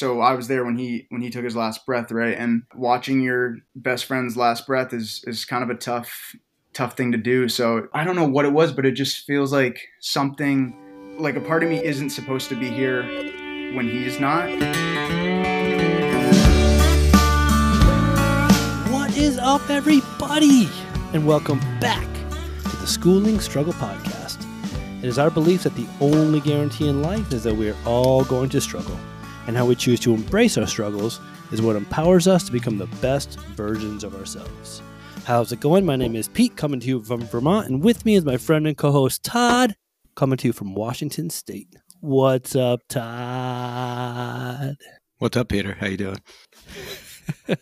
so I was there when he when he took his last breath, right? And watching your best friend's last breath is is kind of a tough tough thing to do. So I don't know what it was, but it just feels like something like a part of me isn't supposed to be here when he's not. What is up, everybody? And welcome back to the Schooling Struggle Podcast. It is our belief that the only guarantee in life is that we are all going to struggle and how we choose to embrace our struggles is what empowers us to become the best versions of ourselves. How's it going? My name is Pete, coming to you from Vermont, and with me is my friend and co host Todd, coming to you from Washington State. What's up, Todd? What's up, Peter? How you doing?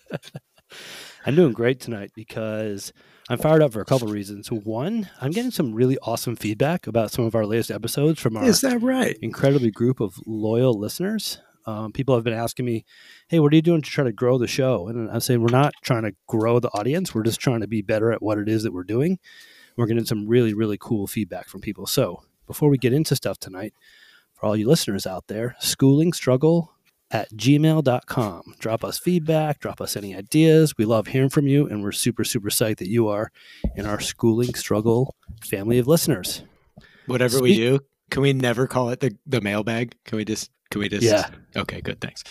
I'm doing great tonight because I'm fired up for a couple reasons. One, I'm getting some really awesome feedback about some of our latest episodes from our Is that right? incredibly group of loyal listeners. Um, people have been asking me, "Hey, what are you doing to try to grow the show?" And I'm saying we're not trying to grow the audience. We're just trying to be better at what it is that we're doing. We're getting some really, really cool feedback from people. So before we get into stuff tonight, for all you listeners out there, schooling struggle at gmail.com. Drop us feedback, drop us any ideas. We love hearing from you, and we're super, super psyched that you are in our schooling struggle family of listeners. Whatever we do, can we never call it the, the mailbag? Can we just can we just Yeah. Okay, good, thanks.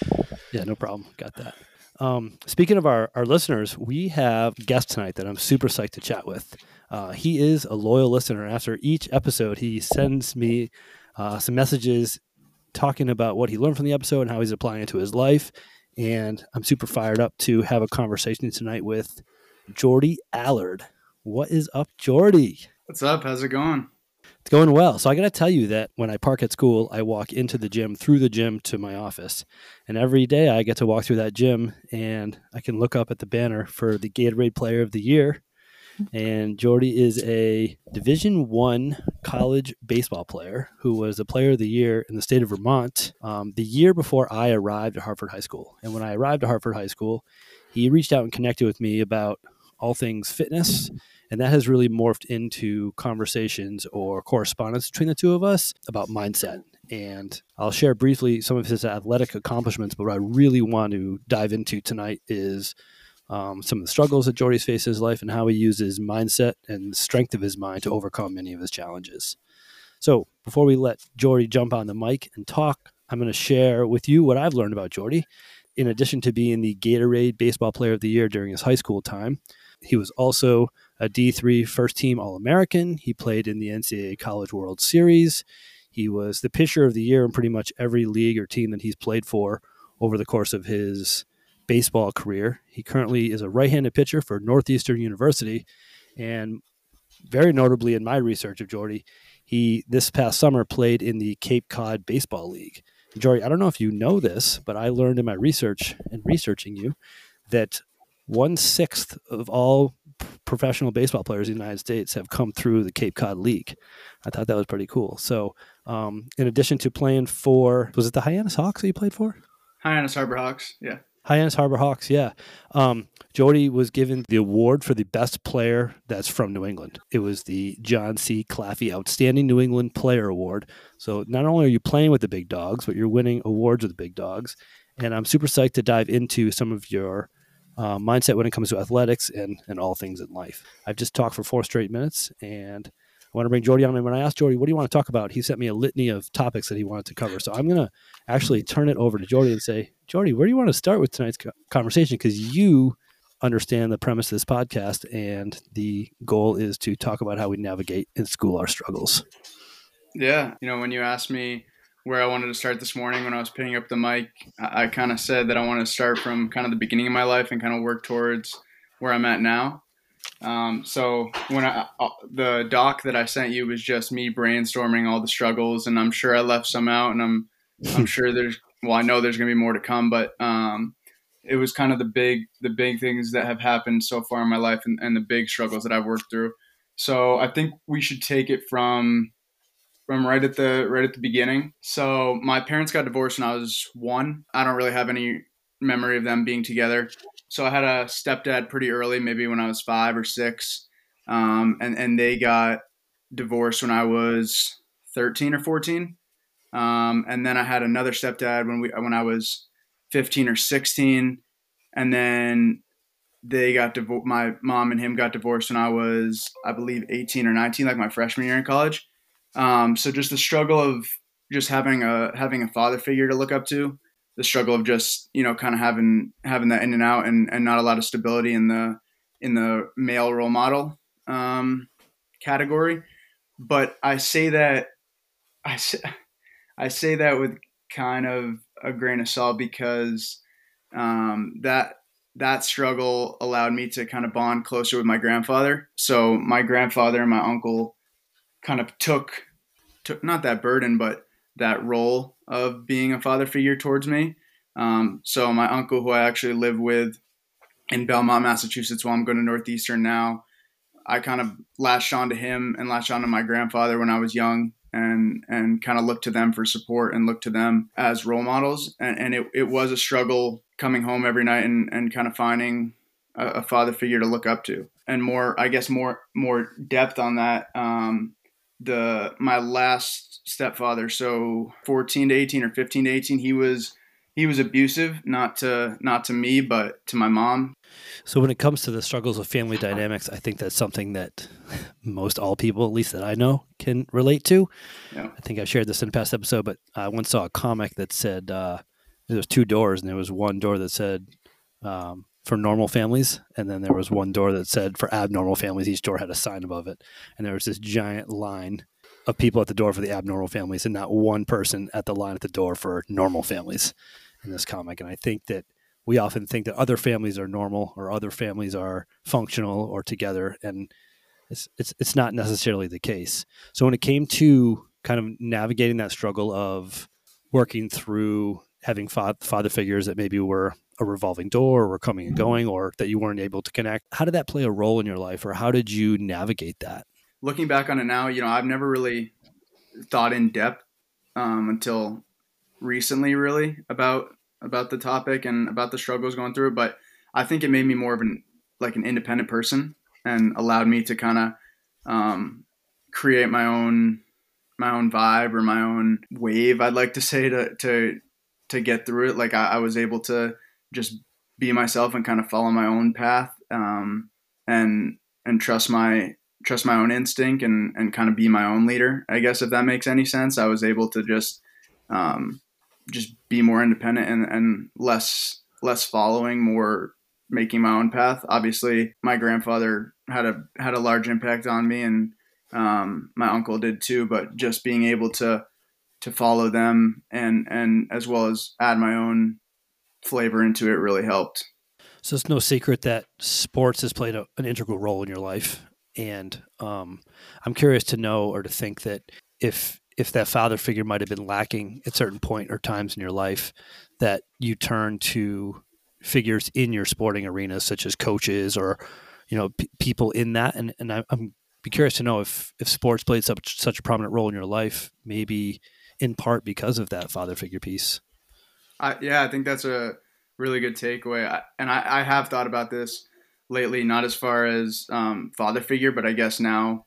Yeah, no problem. Got that. Um, speaking of our, our listeners, we have a guest tonight that I'm super psyched to chat with. Uh, he is a loyal listener. After each episode, he sends me uh, some messages talking about what he learned from the episode and how he's applying it to his life. And I'm super fired up to have a conversation tonight with Jordy Allard. What is up, Jordy? What's up? How's it going? It's going well. So I got to tell you that when I park at school, I walk into the gym, through the gym to my office. And every day I get to walk through that gym and I can look up at the banner for the Gatorade Player of the Year. And Jordy is a Division One college baseball player who was the Player of the Year in the state of Vermont um, the year before I arrived at Hartford High School. And when I arrived at Hartford High School, he reached out and connected with me about all things fitness and that has really morphed into conversations or correspondence between the two of us about mindset. And I'll share briefly some of his athletic accomplishments, but what I really want to dive into tonight is um, some of the struggles that Jordy's faced in his life and how he uses mindset and the strength of his mind to overcome many of his challenges. So before we let Jordy jump on the mic and talk, I'm going to share with you what I've learned about Jordy. In addition to being the Gatorade Baseball Player of the Year during his high school time, he was also a D3 first team All American. He played in the NCAA College World Series. He was the pitcher of the year in pretty much every league or team that he's played for over the course of his baseball career. He currently is a right handed pitcher for Northeastern University. And very notably in my research of Jordy, he this past summer played in the Cape Cod Baseball League. Jordy, I don't know if you know this, but I learned in my research and researching you that one sixth of all professional baseball players in the United States have come through the Cape Cod League. I thought that was pretty cool. So, um, in addition to playing for, was it the Hyannis Hawks that you played for? Hyannis Harbor Hawks, yeah. Hyannis Harbor Hawks, yeah. Um, Jordy was given the award for the best player that's from New England. It was the John C. Claffey Outstanding New England Player Award. So not only are you playing with the big dogs, but you're winning awards with the big dogs. And I'm super psyched to dive into some of your uh, mindset when it comes to athletics and, and all things in life. I've just talked for four straight minutes and I want to bring Jordy on. And when I asked Jordy, what do you want to talk about? He sent me a litany of topics that he wanted to cover. So I'm going to actually turn it over to Jordy and say, Jordy, where do you want to start with tonight's conversation? Because you understand the premise of this podcast, and the goal is to talk about how we navigate in school our struggles. Yeah. You know, when you asked me where I wanted to start this morning when I was picking up the mic, I, I kind of said that I want to start from kind of the beginning of my life and kind of work towards where I'm at now. Um, so when I, uh, the doc that I sent you was just me brainstorming all the struggles, and I'm sure I left some out, and I'm I'm sure there's well I know there's gonna be more to come, but um, it was kind of the big the big things that have happened so far in my life and, and the big struggles that I've worked through. So I think we should take it from from right at the right at the beginning. So my parents got divorced when I was one. I don't really have any memory of them being together. So I had a stepdad pretty early, maybe when I was five or six, um, and and they got divorced when I was thirteen or fourteen. Um, and then I had another stepdad when we when I was 15 or 16, and then they got divorced. My mom and him got divorced when I was, I believe, 18 or 19, like my freshman year in college. Um, so just the struggle of just having a having a father figure to look up to, the struggle of just you know kind of having having that in and out and, and not a lot of stability in the in the male role model um, category. But I say that I say, I say that with kind of a grain of salt because um, that that struggle allowed me to kind of bond closer with my grandfather. So my grandfather and my uncle kind of took took not that burden, but that role of being a father figure towards me. Um, so my uncle, who I actually live with in Belmont, Massachusetts, while I'm going to Northeastern now, I kind of latched on to him and latched on to my grandfather when I was young and and kind of looked to them for support and looked to them as role models. And, and it, it was a struggle coming home every night and, and kind of finding a, a father figure to look up to. And more, I guess, more more depth on that. Um, the my last stepfather, so 14 to 18 or 15 to 18, he was he was abusive, not to not to me, but to my mom. So when it comes to the struggles of family dynamics, I think that's something that most all people, at least that I know, can relate to. Yeah. I think I've shared this in a past episode, but I once saw a comic that said uh, there was two doors, and there was one door that said um, for normal families, and then there was one door that said for abnormal families. Each door had a sign above it, and there was this giant line of people at the door for the abnormal families, and not one person at the line at the door for normal families in this comic. And I think that we often think that other families are normal or other families are functional or together, and it's it's it's not necessarily the case. So when it came to kind of navigating that struggle of working through having father figures that maybe were a revolving door or were coming and mm-hmm. going or that you weren't able to connect how did that play a role in your life or how did you navigate that looking back on it now you know i've never really thought in depth um, until recently really about about the topic and about the struggles going through, but I think it made me more of an like an independent person and allowed me to kind of um, create my own my own vibe or my own wave. I'd like to say to to to get through it. Like I, I was able to just be myself and kind of follow my own path um, and and trust my trust my own instinct and and kind of be my own leader. I guess if that makes any sense, I was able to just um, just be more independent and, and less less following, more making my own path. Obviously, my grandfather had a had a large impact on me, and um, my uncle did too. But just being able to to follow them and and as well as add my own flavor into it really helped. So it's no secret that sports has played a, an integral role in your life, and um, I'm curious to know or to think that if if that father figure might have been lacking at certain point or times in your life, that you turn to figures in your sporting arenas, such as coaches or you know p- people in that. And and I, am be curious to know if if sports played such such a prominent role in your life, maybe in part because of that father figure piece. I, yeah, I think that's a really good takeaway, I, and I, I have thought about this lately, not as far as um, father figure, but I guess now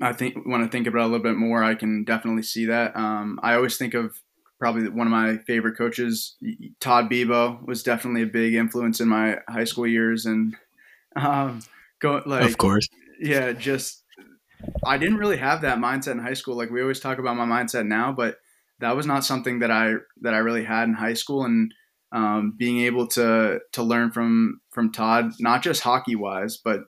I think when I think about it a little bit more, I can definitely see that. Um, I always think of probably one of my favorite coaches, Todd Bebo, was definitely a big influence in my high school years, and um, go like of course, yeah, just I didn't really have that mindset in high school. Like we always talk about my mindset now, but that was not something that I that I really had in high school, and um, being able to to learn from from Todd, not just hockey wise, but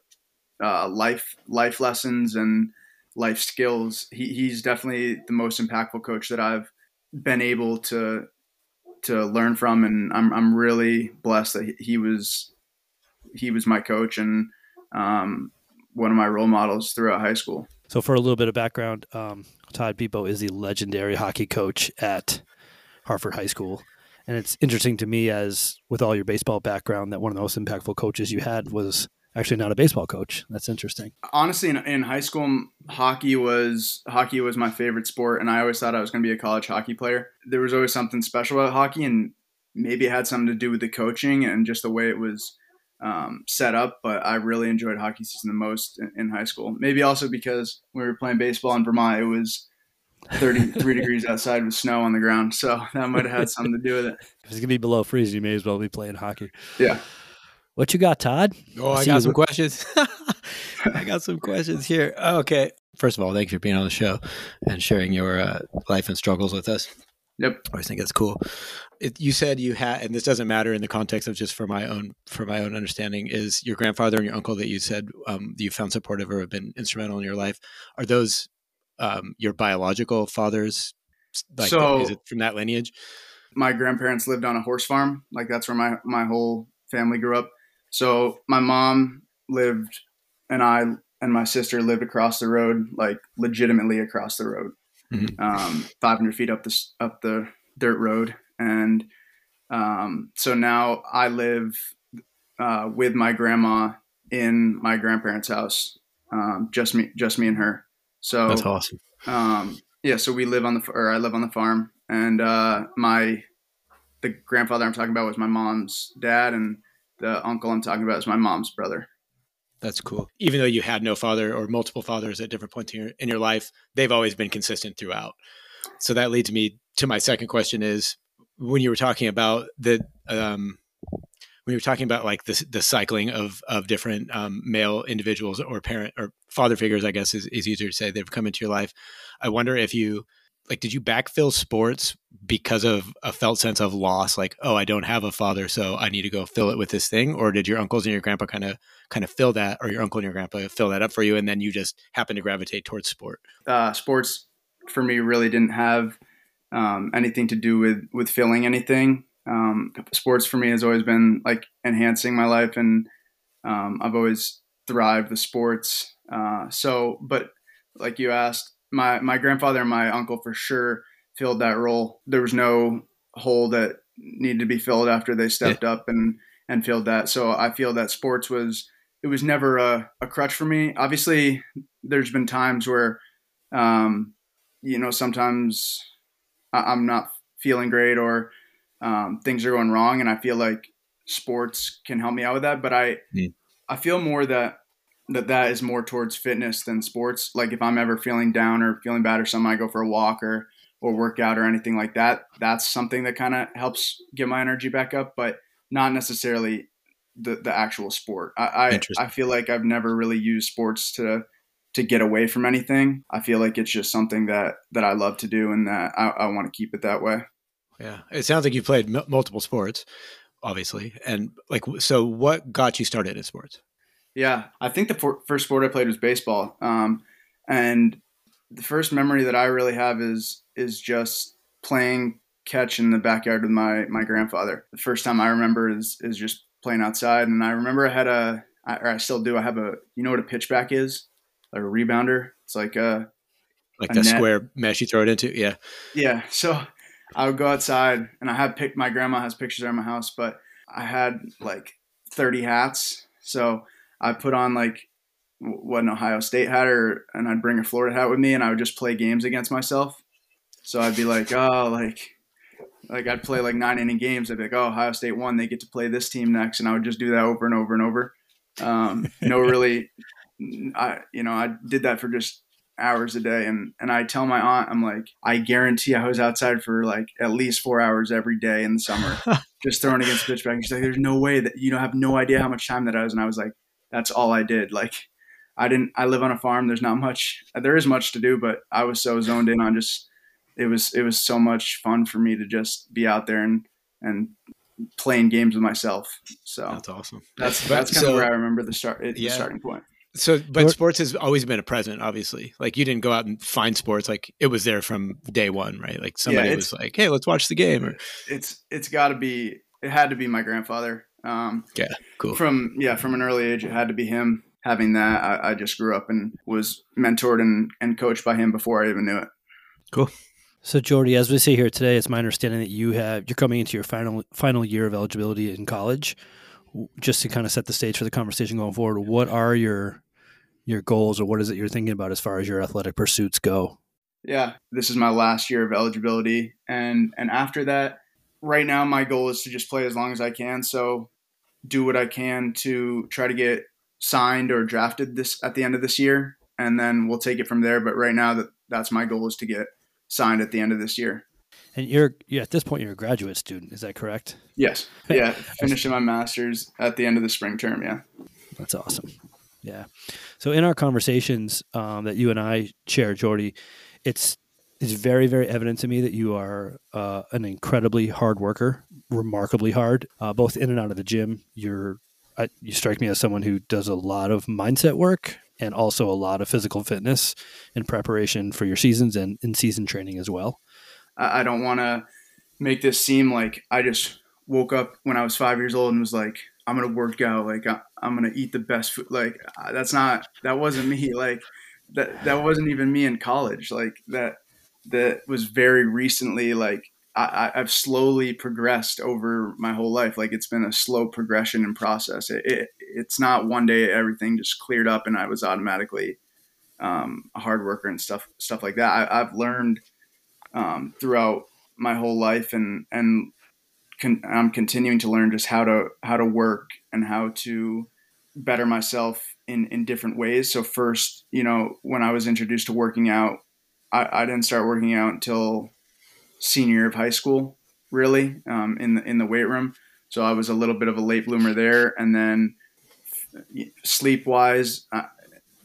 uh, life life lessons and life skills. He, he's definitely the most impactful coach that I've been able to to learn from, and I'm I'm really blessed that he was he was my coach and um, one of my role models throughout high school. So, for a little bit of background, um, Todd Bebo is the legendary hockey coach at Hartford High School. And it's interesting to me, as with all your baseball background, that one of the most impactful coaches you had was actually not a baseball coach. That's interesting. Honestly, in, in, high school, hockey was hockey was my favorite sport, and I always thought I was going to be a college hockey player. There was always something special about hockey, and maybe it had something to do with the coaching and just the way it was um, set up. But I really enjoyed hockey season the most in, in, high school. Maybe also because we were playing baseball in Vermont, it was 33 degrees outside with snow on the ground. So that might have had something to do with it. If it's gonna be below freezing, you may as well be playing hockey. Yeah. What you got, Todd? Oh, I see got you- some questions. I got some questions here. Okay. First of all, thank you for being on the show and sharing your uh, life and struggles with us. Yep. I always think that's cool. It, you said you had, and this doesn't matter in the context of just for my own for my own understanding. Is your grandfather and your uncle that you said um, you found supportive or have been instrumental in your life? Are those um, your biological fathers? Like, So- is it from that lineage? my grandparents lived on a horse farm. Like that's where my, my whole family grew up. So my mom lived and I and my sister lived across the road, like legitimately across the road, Mhm. um, 500 feet up the, up the dirt road. And um, so now I live uh, with my grandma in my grandparents' house, um, just me, just me and her. So That's awesome. um, yeah, so we live on the or I live on the farm, and uh, my the grandfather I'm talking about was my mom's dad, and the uncle I'm talking about is my mom's brother. That's cool. Even though you had no father or multiple fathers at different points in your, in your life, they've always been consistent throughout. So that leads me to my second question: Is when you were talking about the um, when you were talking about like the the cycling of of different um, male individuals or parent or father figures, I guess is, is easier to say they've come into your life. I wonder if you like did you backfill sports because of a felt sense of loss like oh i don't have a father so i need to go fill it with this thing or did your uncles and your grandpa kind of kind of fill that or your uncle and your grandpa fill that up for you and then you just happen to gravitate towards sport Uh, sports for me really didn't have um, anything to do with with filling anything. Um, sports for me has always been like enhancing my life, and um, I've always thrived with sports. Uh, so, but like you asked, my my grandfather and my uncle for sure filled that role. There was no hole that needed to be filled after they stepped up and and filled that. So I feel that sports was it was never a, a crutch for me. Obviously, there's been times where, um, you know, sometimes I- I'm not feeling great or um, things are going wrong, and I feel like sports can help me out with that. But I Mm. I feel more that that that is more towards fitness than sports. Like if I'm ever feeling down or feeling bad or something, I go for a walk or or work out or anything like that. That's something that kind of helps get my energy back up, but not necessarily the the actual sport. I I, I feel like I've never really used sports to to get away from anything. I feel like it's just something that that I love to do and that I, I want to keep it that way. yeah it sounds like you've played m- multiple sports obviously and like so what got you started in sports Yeah, I think the for- first sport I played was baseball, um, and the first memory that I really have is is just playing catch in the backyard with my my grandfather. The first time I remember is is just playing outside, and I remember I had a, I- or I still do. I have a, you know what a pitchback is, like a rebounder. It's like a like A net. square mesh you throw it into yeah Yeah. So I would go outside and I had picked my grandma has pictures at my house, but I had like 30 hats. So I put on like what an Ohio State hat or and I'd bring a Florida hat with me and I would just play games against myself. So I'd be like, oh, like like I'd play like nine inning games. I'd be like, oh, Ohio State won. They get to play this team next, and I would just do that over and over and over. Um, no, really, I you know I did that for just hours a day, and and I tell my aunt, I'm like, I guarantee I was outside for like at least four hours every day in the summer, just throwing against the pitchback. And she's like, there's no way that you don't have no idea how much time that is, and I was like, that's all I did. Like, I didn't. I live on a farm. There's not much. There is much to do, but I was so zoned in on just. It was it was so much fun for me to just be out there and and playing games with myself. So that's awesome that's that's kind so- of where I remember the start. The Yeah. starting point. So, but Or- sports has always been a present, obviously. Like you didn't go out and find sports; like it was there from day one, right? Like somebody it's- was like, "Hey, let's watch the game." Or It's it's got to be. It had to be my grandfather. Um, yeah, cool. from yeah from an early age, it had to be him. Having that, I, I just grew up and was mentored and, and coached by him before I even knew it. Cool. So, Jordy, as we see here today, it's my understanding that you have you're coming into your final final year of eligibility in college. Just to kind of set the stage for the conversation going forward, what are your your goals, or what is it you're thinking about as far as your athletic pursuits go? yeah, this is my last year of eligibility, and and after that, right now my goal is to just play as long as I can. So, do what I can to try to get signed or drafted this at the end of this year, and then we'll take it from there. But right now, that that's my goal is to get signed at the end of this year. And you're, you're at this point you're a graduate student, is that correct? Yes. Yeah, finishing my master's at the end of the spring term. Yeah. That's awesome. Yeah. So in our conversations um, that you and I share, Jordy, it's it's very very evident to me that you are uh, an incredibly hard worker, remarkably hard, uh, both in and out of the gym. You're I, you strike me as someone who does a lot of mindset work and also a lot of physical fitness in preparation for your seasons and in season training as well. I, I don't want to make this seem like I just woke up when I was five years old and was like, I'm gonna work out, like I, am gonna eat the best food. Like uh, that's not that wasn't me. Like that that wasn't even me in college. Like that that was very recently. Like I, have slowly progressed over my whole life. Like it's been a slow progression and process. It, it, it's not one day everything just cleared up and I was automatically um, a hard worker and stuff stuff like that. I, have learned um, throughout my whole life and and con- I'm continuing to learn just how to how to work and how to better myself in in different ways. So first, you know, when I was introduced to working out, I, I didn't start working out until senior year of high school, really, um, in the in the weight room. So I was a little bit of a late bloomer there, and then sleep wise,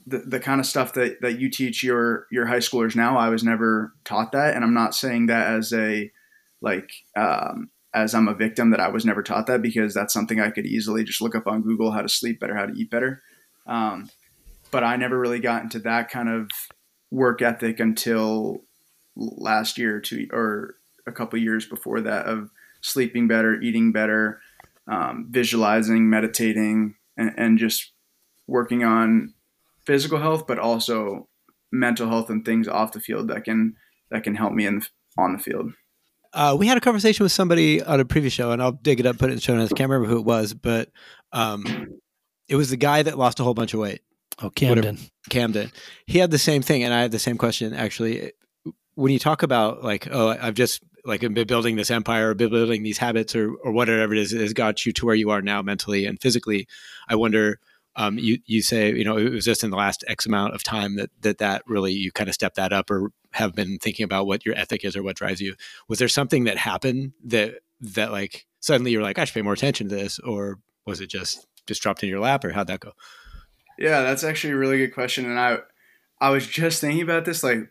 the, the kind of stuff that, that you teach your your high schoolers now, I was never taught that, and I'm not saying that as a like um, as I'm a victim that I was never taught that because that's something I could easily just look up on Google how to sleep better, how to eat better. Um, but I never really got into that kind of work ethic until last year or two or a couple years before that of sleeping better, eating better, um, visualizing, meditating, and, and just working on physical health, but also mental health and things off the field that can that can help me in on the field. Uh, we had a conversation with somebody on a previous show, and I'll dig it up, put it in the show notes. I can't remember who it was, but um, it was the guy that lost a whole bunch of weight. Oh, Camden. Whatever. Camden. He had the same thing, and I had the same question actually. When you talk about like, oh, I've just like been building this empire, or building these habits, or or whatever it is, has got you to where you are now mentally and physically. I wonder. Um, you you say you know it was just in the last X amount of time that that that really you kind of stepped that up or have been thinking about what your ethic is or what drives you. Was there something that happened that that like suddenly you're like I should pay more attention to this, or was it just just dropped in your lap, or how'd that go? Yeah, that's actually a really good question, and I I was just thinking about this like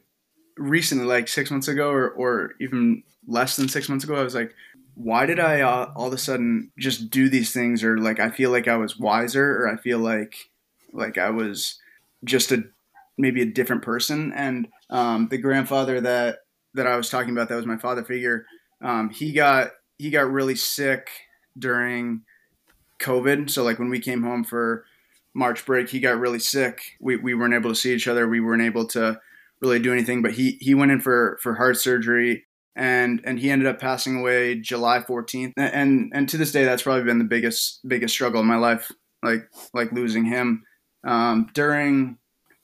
recently, like six months ago, or or even less than six months ago. I was like, why did I uh, all of a sudden just do these things, or like I feel like I was wiser, or I feel like like I was just a maybe a different person. And um, the grandfather that that I was talking about, that was my father figure. Um, he got he got really sick during COVID. So like when we came home for March break, he got really sick. We, we weren't able to see each other. We weren't able to really do anything. But he he went in for for heart surgery, and and he ended up passing away July 14th. And and to this day, that's probably been the biggest biggest struggle in my life, like like losing him. Um, during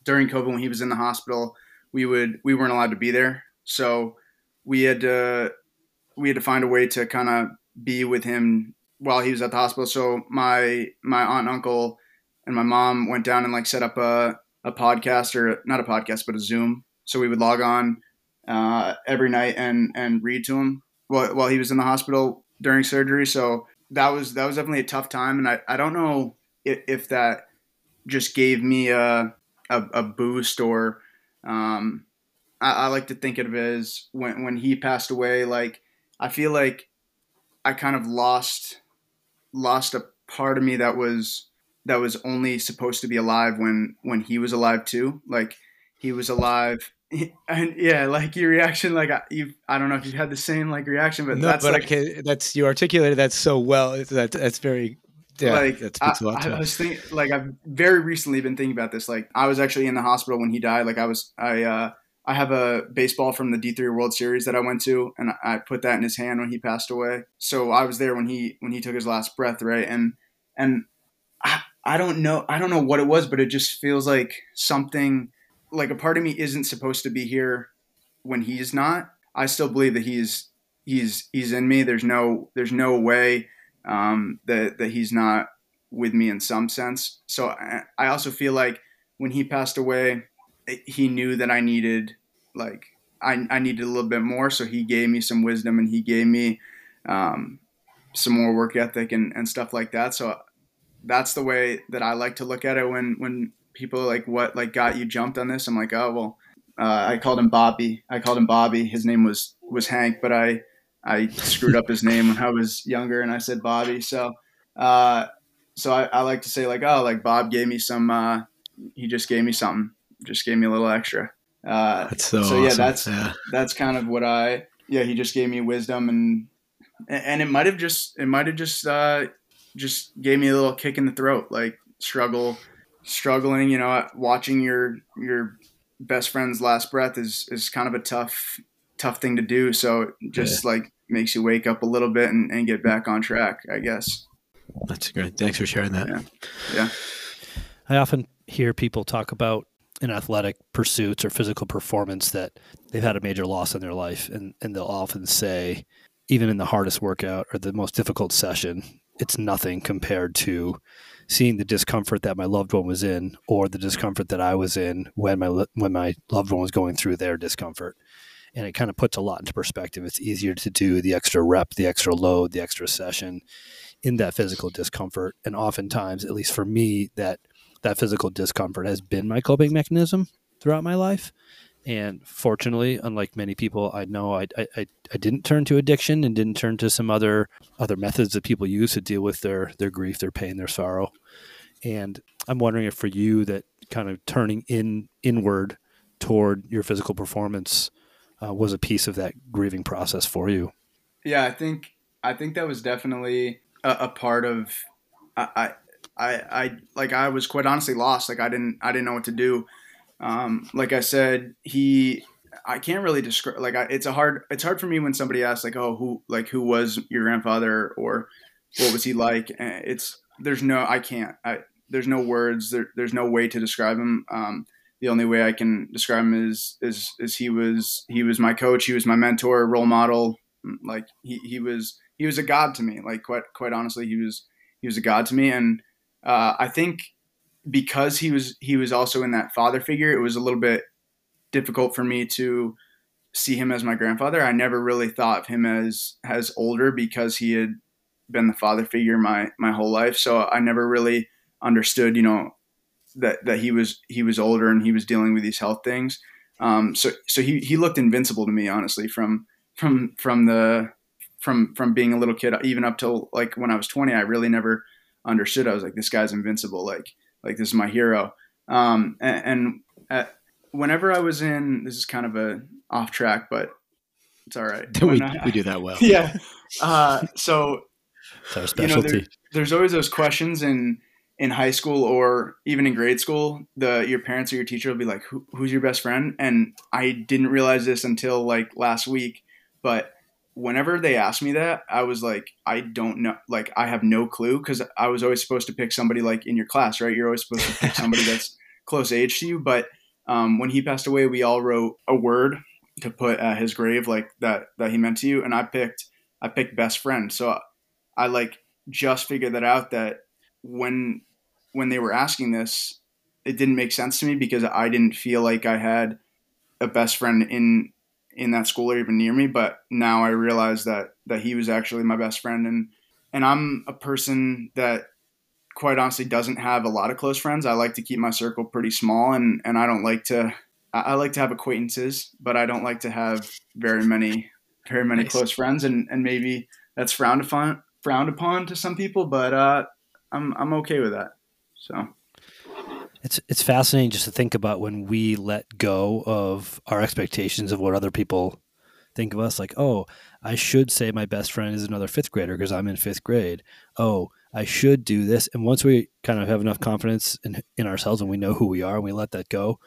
during COVID, when he was in the hospital, we would we weren't allowed to be there, so we had to we had to find a way to kind of be with him while he was at the hospital. So my my aunt and uncle and my mom went down and like set up a, a podcast or not a podcast but a zoom so we would log on uh, every night and and read to him while, while he was in the hospital during surgery so that was that was definitely a tough time and i, I don't know if, if that just gave me a, a, a boost or um, I, I like to think of it as when, when he passed away like i feel like i kind of lost lost a part of me that was that was only supposed to be alive when when he was alive too. Like he was alive. And yeah, like your reaction, like you, I don't know if you had the same like reaction, but no, that's but like, okay, that's you articulated that so well. That that's very yeah, like that speaks I, a lot I, I was thinking, like I've very recently been thinking about this. Like I was actually in the hospital when he died. Like I was, I, uh, I have a baseball from the D3 World Series that I went to, and I put that in his hand when he passed away. So I was there when he when he took his last breath, right? And and I, I don't know I don't know what it was, but it just feels like something like a part of me isn't supposed to be here when he's not. I still believe that he's he's he's in me. There's no there's no way um, that that he's not with me in some sense. So I, also feel like when he passed away, he knew that I needed like I, I needed a little bit more. So he gave me some wisdom and he gave me um, some more work ethic and, and stuff like that. So that's the way that I like to look at it when, when people like what like got you jumped on this. I'm like, oh, well, uh, I called him Bobby. I called him Bobby. His name was, was Hank, but I, I screwed up his name when I was younger and I said Bobby. So, uh, so I, I, like to say like, oh, like Bob gave me some, uh, he just gave me something, just gave me a little extra. Uh, that's so, so yeah, that's yeah. that's kind of what I yeah. He just gave me wisdom and and it might have just it might have just uh, just gave me a little kick in the throat, like struggle struggling. You know, watching your your best friend's last breath is is kind of a tough tough thing to do. So just yeah. like makes you wake up a little bit and, and get back on track, I guess. That's great. Thanks for sharing that. Yeah. yeah. I often hear people talk about in athletic pursuits or physical performance that they've had a major loss in their life and, and they'll often say even in the hardest workout or the most difficult session it's nothing compared to seeing the discomfort that my loved one was in or the discomfort that I was in when my when my loved one was going through their discomfort. And it kind of puts a lot into perspective. It's easier to do the extra rep the extra load the extra session in that physical discomfort. And oftentimes at least for me that that physical discomfort has been my coping mechanism throughout my life. And fortunately, unlike many people I know, I, I, I didn't turn to addiction and didn't turn to some other other methods that people use to deal with their their grief, their pain, their sorrow. And I'm wondering if for you that kind of turning in inward toward your physical performance uh, was a piece of that grieving process for you. Yeah, I think I think that was definitely a, a part of. I, I, I like I was quite honestly lost. Like I didn't I didn't know what to do. Um, like I said, he I can't really describe like I, it's a hard it's hard for me when somebody asks like oh who like who was your grandfather or what was he like? and It's there's no I can't I there's no words there, there's no way to describe him. Um, the only way I can describe him is is is he was he was my coach, he was my mentor, role model. Like he, he was he was a god to me. Like quite quite honestly, he was he was a god to me and uh, I think because he was he was also in that father figure, it was a little bit difficult for me to see him as my grandfather. I never really thought of him as as older because he had been the father figure my my whole life. So I never really understood, you know, that that he was he was older and he was dealing with these health things. Um, so so he he looked invincible to me, honestly, from from from the from from being a little kid, even up till like when I was 20. I really never understood. I was like, this guy's invincible. Like, like this is my hero. Um, and, and at, whenever I was in, this is kind of a off track, but it's all right. we, I, we do that well. Yeah. Uh, so, it's our specialty. You know, there, there's always those questions in, in high school or even in grade school, the your parents or your teacher will be like, Who, "Who's your best friend?" And I didn't realize this until like last week, but whenever they asked me that, I was like, I don't know, like I have no clue because I was always supposed to pick somebody like in your class, right? You're always supposed to pick somebody that's close age to you. But um, when he passed away, we all wrote a word to put at his grave, like that that he meant to you, and I picked I picked best friend. So I like just figured that out that when when they were asking this, it didn't make sense to me because I didn't feel like I had a best friend in in that school or even near me. But now I realize that that he was actually my best friend, and and I'm a person that quite honestly doesn't have a lot of close friends. I like to keep my circle pretty small, and and I don't like to. I like to have acquaintances, but I don't like to have very many very many nice. close friends, and and maybe that's frowned upon frowned upon to some people, but uh, I'm I'm okay with that. So. It's it's fascinating just to think about when we let go of our expectations of what other people think of us. Like, oh, I should say my best friend is another fifth grader because I'm in fifth grade. Oh, I should do this. And once we kind of have enough confidence in, in ourselves and we know who we are and we let that go,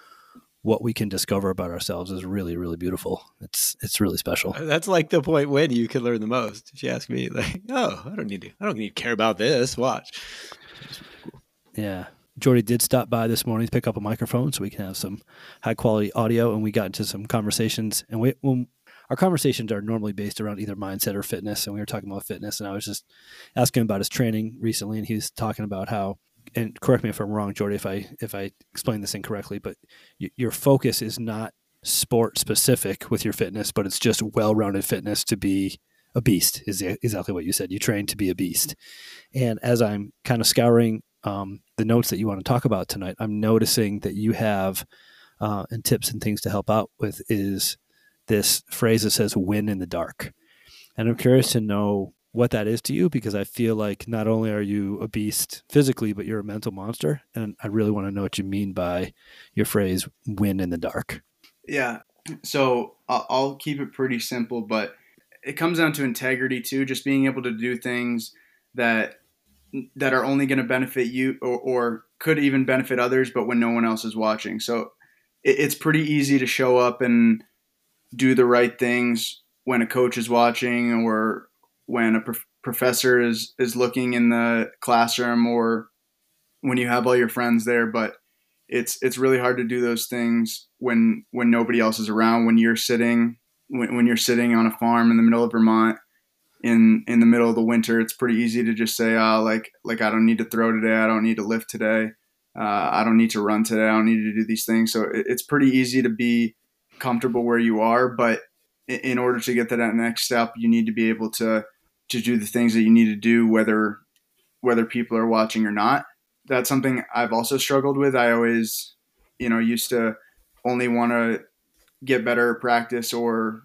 what we can discover about ourselves is really, really beautiful. It's it's really special. Uh, that's like the point when you can learn the most. If you ask me, like, oh, I don't need to, I don't need to care about this. Watch. Yeah. Jordy did stop by this morning to pick up a microphone so we can have some high quality audio, and we got into some conversations. And we, when our conversations are normally based around either mindset or fitness, and we were talking about fitness. And I was just asking him about his training recently, and he was talking about how. And correct me if I'm wrong, Jordy, if I if I explain this incorrectly, but y- your focus is not sport specific with your fitness, but it's just well rounded fitness to be a beast, is exactly what you said. You train to be a beast. And as I'm kind of scouring um, the notes that you want to talk about tonight, I'm noticing that you have uh, and tips and things to help out with is this phrase that says win in the dark. And I'm curious to know what that is to you because I feel like not only are you a beast physically, but you're a mental monster. And I really want to know what you mean by your phrase win in the dark. Yeah. So I'll keep it pretty simple, but it comes down to integrity too, just being able to do things that that are only going to benefit you or, or, could even benefit others, but when no one else is watching. So it, it's pretty easy to show up and do the right things when a coach is watching or when a prof- professor is is looking in the classroom or when you have all your friends there but it's it's really hard to do those things when when nobody else is around when you're sitting when, when you're sitting on a farm in the middle of Vermont in in the middle of the winter it's pretty easy to just say oh like like I don't need to throw today. I don't need to lift today. Uh, I don't need to run today. I don't need to do these things. So it, it's pretty easy to be comfortable where you are but in order to get to that next step you need to be able to to do the things that you need to do whether whether people are watching or not. That's something i've also struggled with. I always you know used to only want to get better practice or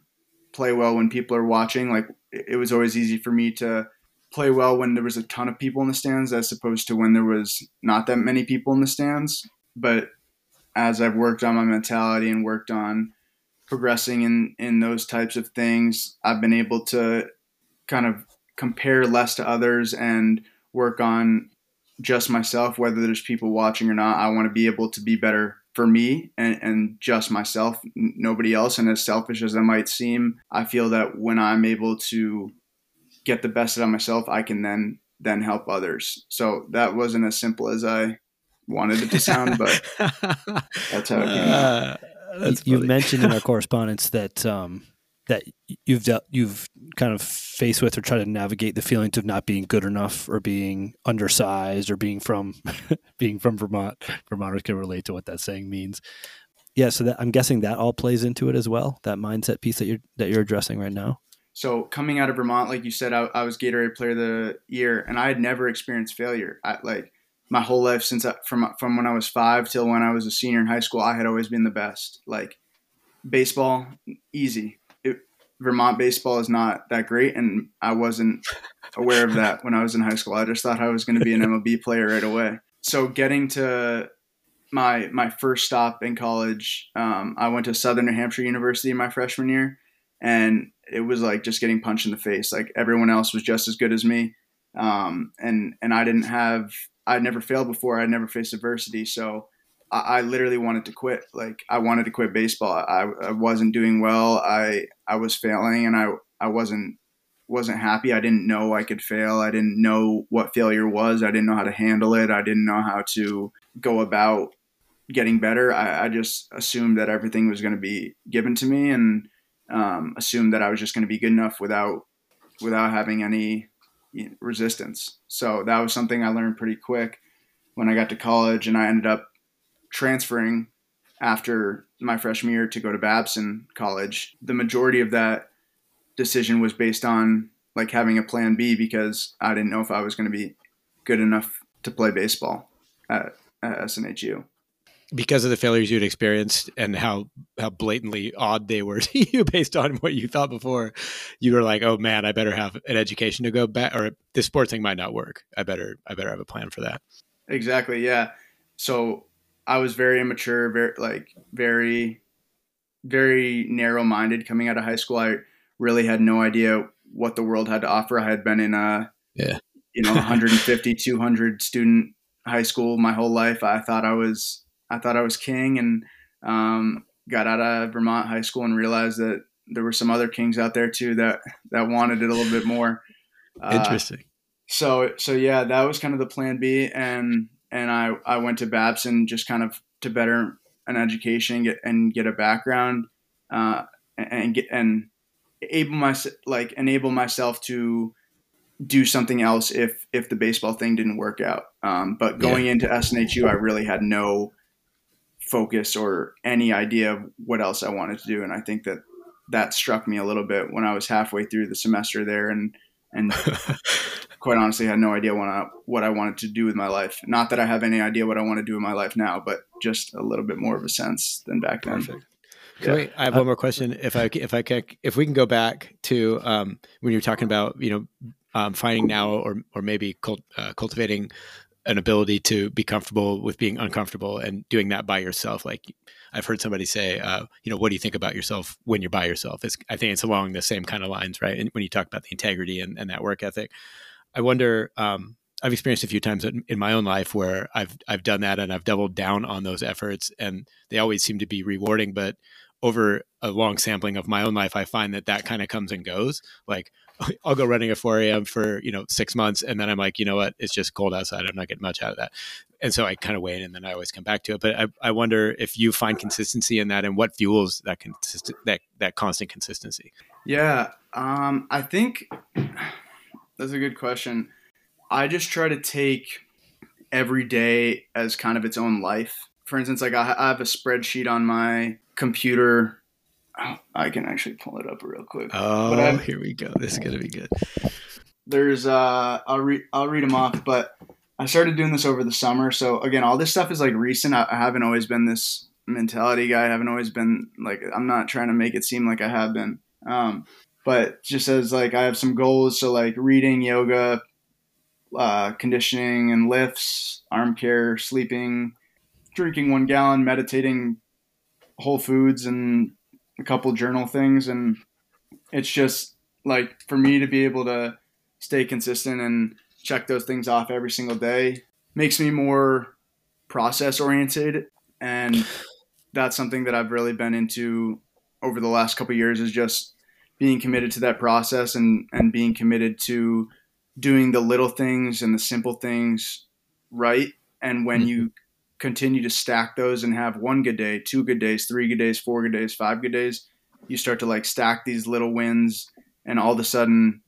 play well when people are watching. Like it was always easy for me to play well when there was a ton of people in the stands as opposed to when there was not that many people in the stands but as i've worked on my mentality and worked on progressing in in those types of things i've been able to kind of compare less to others and work on just myself, whether there's people watching or not. I want to be able to be better for me and, and just myself, nobody else. And as selfish as that might seem, I feel that when I'm able to get the best out of myself, I can then then help others. So that wasn't as simple as I wanted it to sound, but that's how it came out. Uh, you mentioned in our correspondence that um, that you've de- you've kind of faced with or try to navigate the feelings of not being good enough or being undersized or being from being from Vermont. Vermonters can relate to what that saying means. Yeah, so that, I'm guessing that all plays into it as well. That mindset piece that you're that you're addressing right now. So coming out of Vermont, like you said, I, I was Gatorade Player of the Year, and I had never experienced failure. I, like my whole life since I, from from when I was five till when I was a senior in high school, I had always been the best. Like baseball, easy Vermont baseball is not that great, and I wasn't aware of that when I was in high school. I just thought I was going to be an MLB player right away. So getting to my my first stop in college, um, I went to Southern New Hampshire University my freshman year, and it was like just getting punched in the face. Like everyone else was just as good as me, um, and and I didn't have I'd never failed before. I'd never faced adversity, so I, I literally wanted to quit. Like I wanted to quit baseball. I, I wasn't doing well. I I was failing, and I I wasn't wasn't happy. I didn't know I could fail. I didn't know what failure was. I didn't know how to handle it. I didn't know how to go about getting better. I, I just assumed that everything was going to be given to me, and um, assumed that I was just going to be good enough without without having any resistance. So that was something I learned pretty quick when I got to college, and I ended up transferring after my freshman year to go to Babson College, the majority of that decision was based on like having a plan B because I didn't know if I was going to be good enough to play baseball at, at SNHU. Because of the failures you'd experienced and how how blatantly odd they were to you based on what you thought before, you were like, "Oh man, I better have an education to go back, or this sports thing might not work. I better I better have a plan for that." Exactly. Yeah. So I was very immature, very like very very narrow minded coming out of high school. I really had no idea what the world had to offer. I had been in a yeah. you know 150 200 student high school my whole life. I thought I was I thought I was king and um, got out of Vermont high school and realized that there were some other kings out there too that that wanted it a little bit more. Uh, Interesting. Uh, so so yeah, that was kind of the plan B and and I, I went to Babson just kind of to better an education get, and get a background uh, and get and able my like enable myself to do something else if if the baseball thing didn't work out. Um, but going yeah. into SNHU, I really had no focus or any idea of what else I wanted to do. And I think that that struck me a little bit when I was halfway through the semester there and and quite honestly had no idea what I, what I wanted to do with my life. Not that I have any idea what I want to do in my life now, but just a little bit more of a sense than back then. Perfect. Can yeah. we, I have one more question. If I if I can, if we can go back to um, when you were talking about you know um, finding now or or maybe cult, uh, cultivating an ability to be comfortable with being uncomfortable and doing that by yourself. Like I've heard somebody say, uh, you know, what do you think about yourself when you're by yourself? It's, I think it's along the same kind of lines, right? And when you talk about the integrity and, and that work ethic, I wonder. Um, I've experienced a few times in, in my own life where I've I've done that and I've doubled down on those efforts, and they always seem to be rewarding. But over a long sampling of my own life, I find that that kind of comes and goes. Like, I'll go running at 4 a.m. for, you know, six months. And then I'm like, you know what? It's just cold outside. I'm not getting much out of that. And so I kind of wait and then I always come back to it. But I, I wonder if you find consistency in that and what fuels that consistent, that, that constant consistency. Yeah. Um, I think that's a good question. I just try to take every day as kind of its own life. For instance, like I have a spreadsheet on my computer I can actually pull it up real quick. Oh, here we go. This is gonna be good. There's uh, I'll read I'll read them off, but I started doing this over the summer. So again, all this stuff is like recent. I, I haven't always been this mentality guy. I haven't always been like I'm not trying to make it seem like I have been. Um, but just as like I have some goals, so like reading, yoga, uh, conditioning and lifts, arm care, sleeping, drinking one gallon, meditating, whole foods, and a couple journal things, and it's just like for me to be able to stay consistent and check those things off every single day makes me more process oriented and that's something that I've really been into over the last couple years is just being committed to that process and and being committed to doing the little things and the simple things right and when mm-hmm. you continue to stack those and have one good day, two good days, three good days, four good days, five good days, you start to like stack these little wins and all of a sudden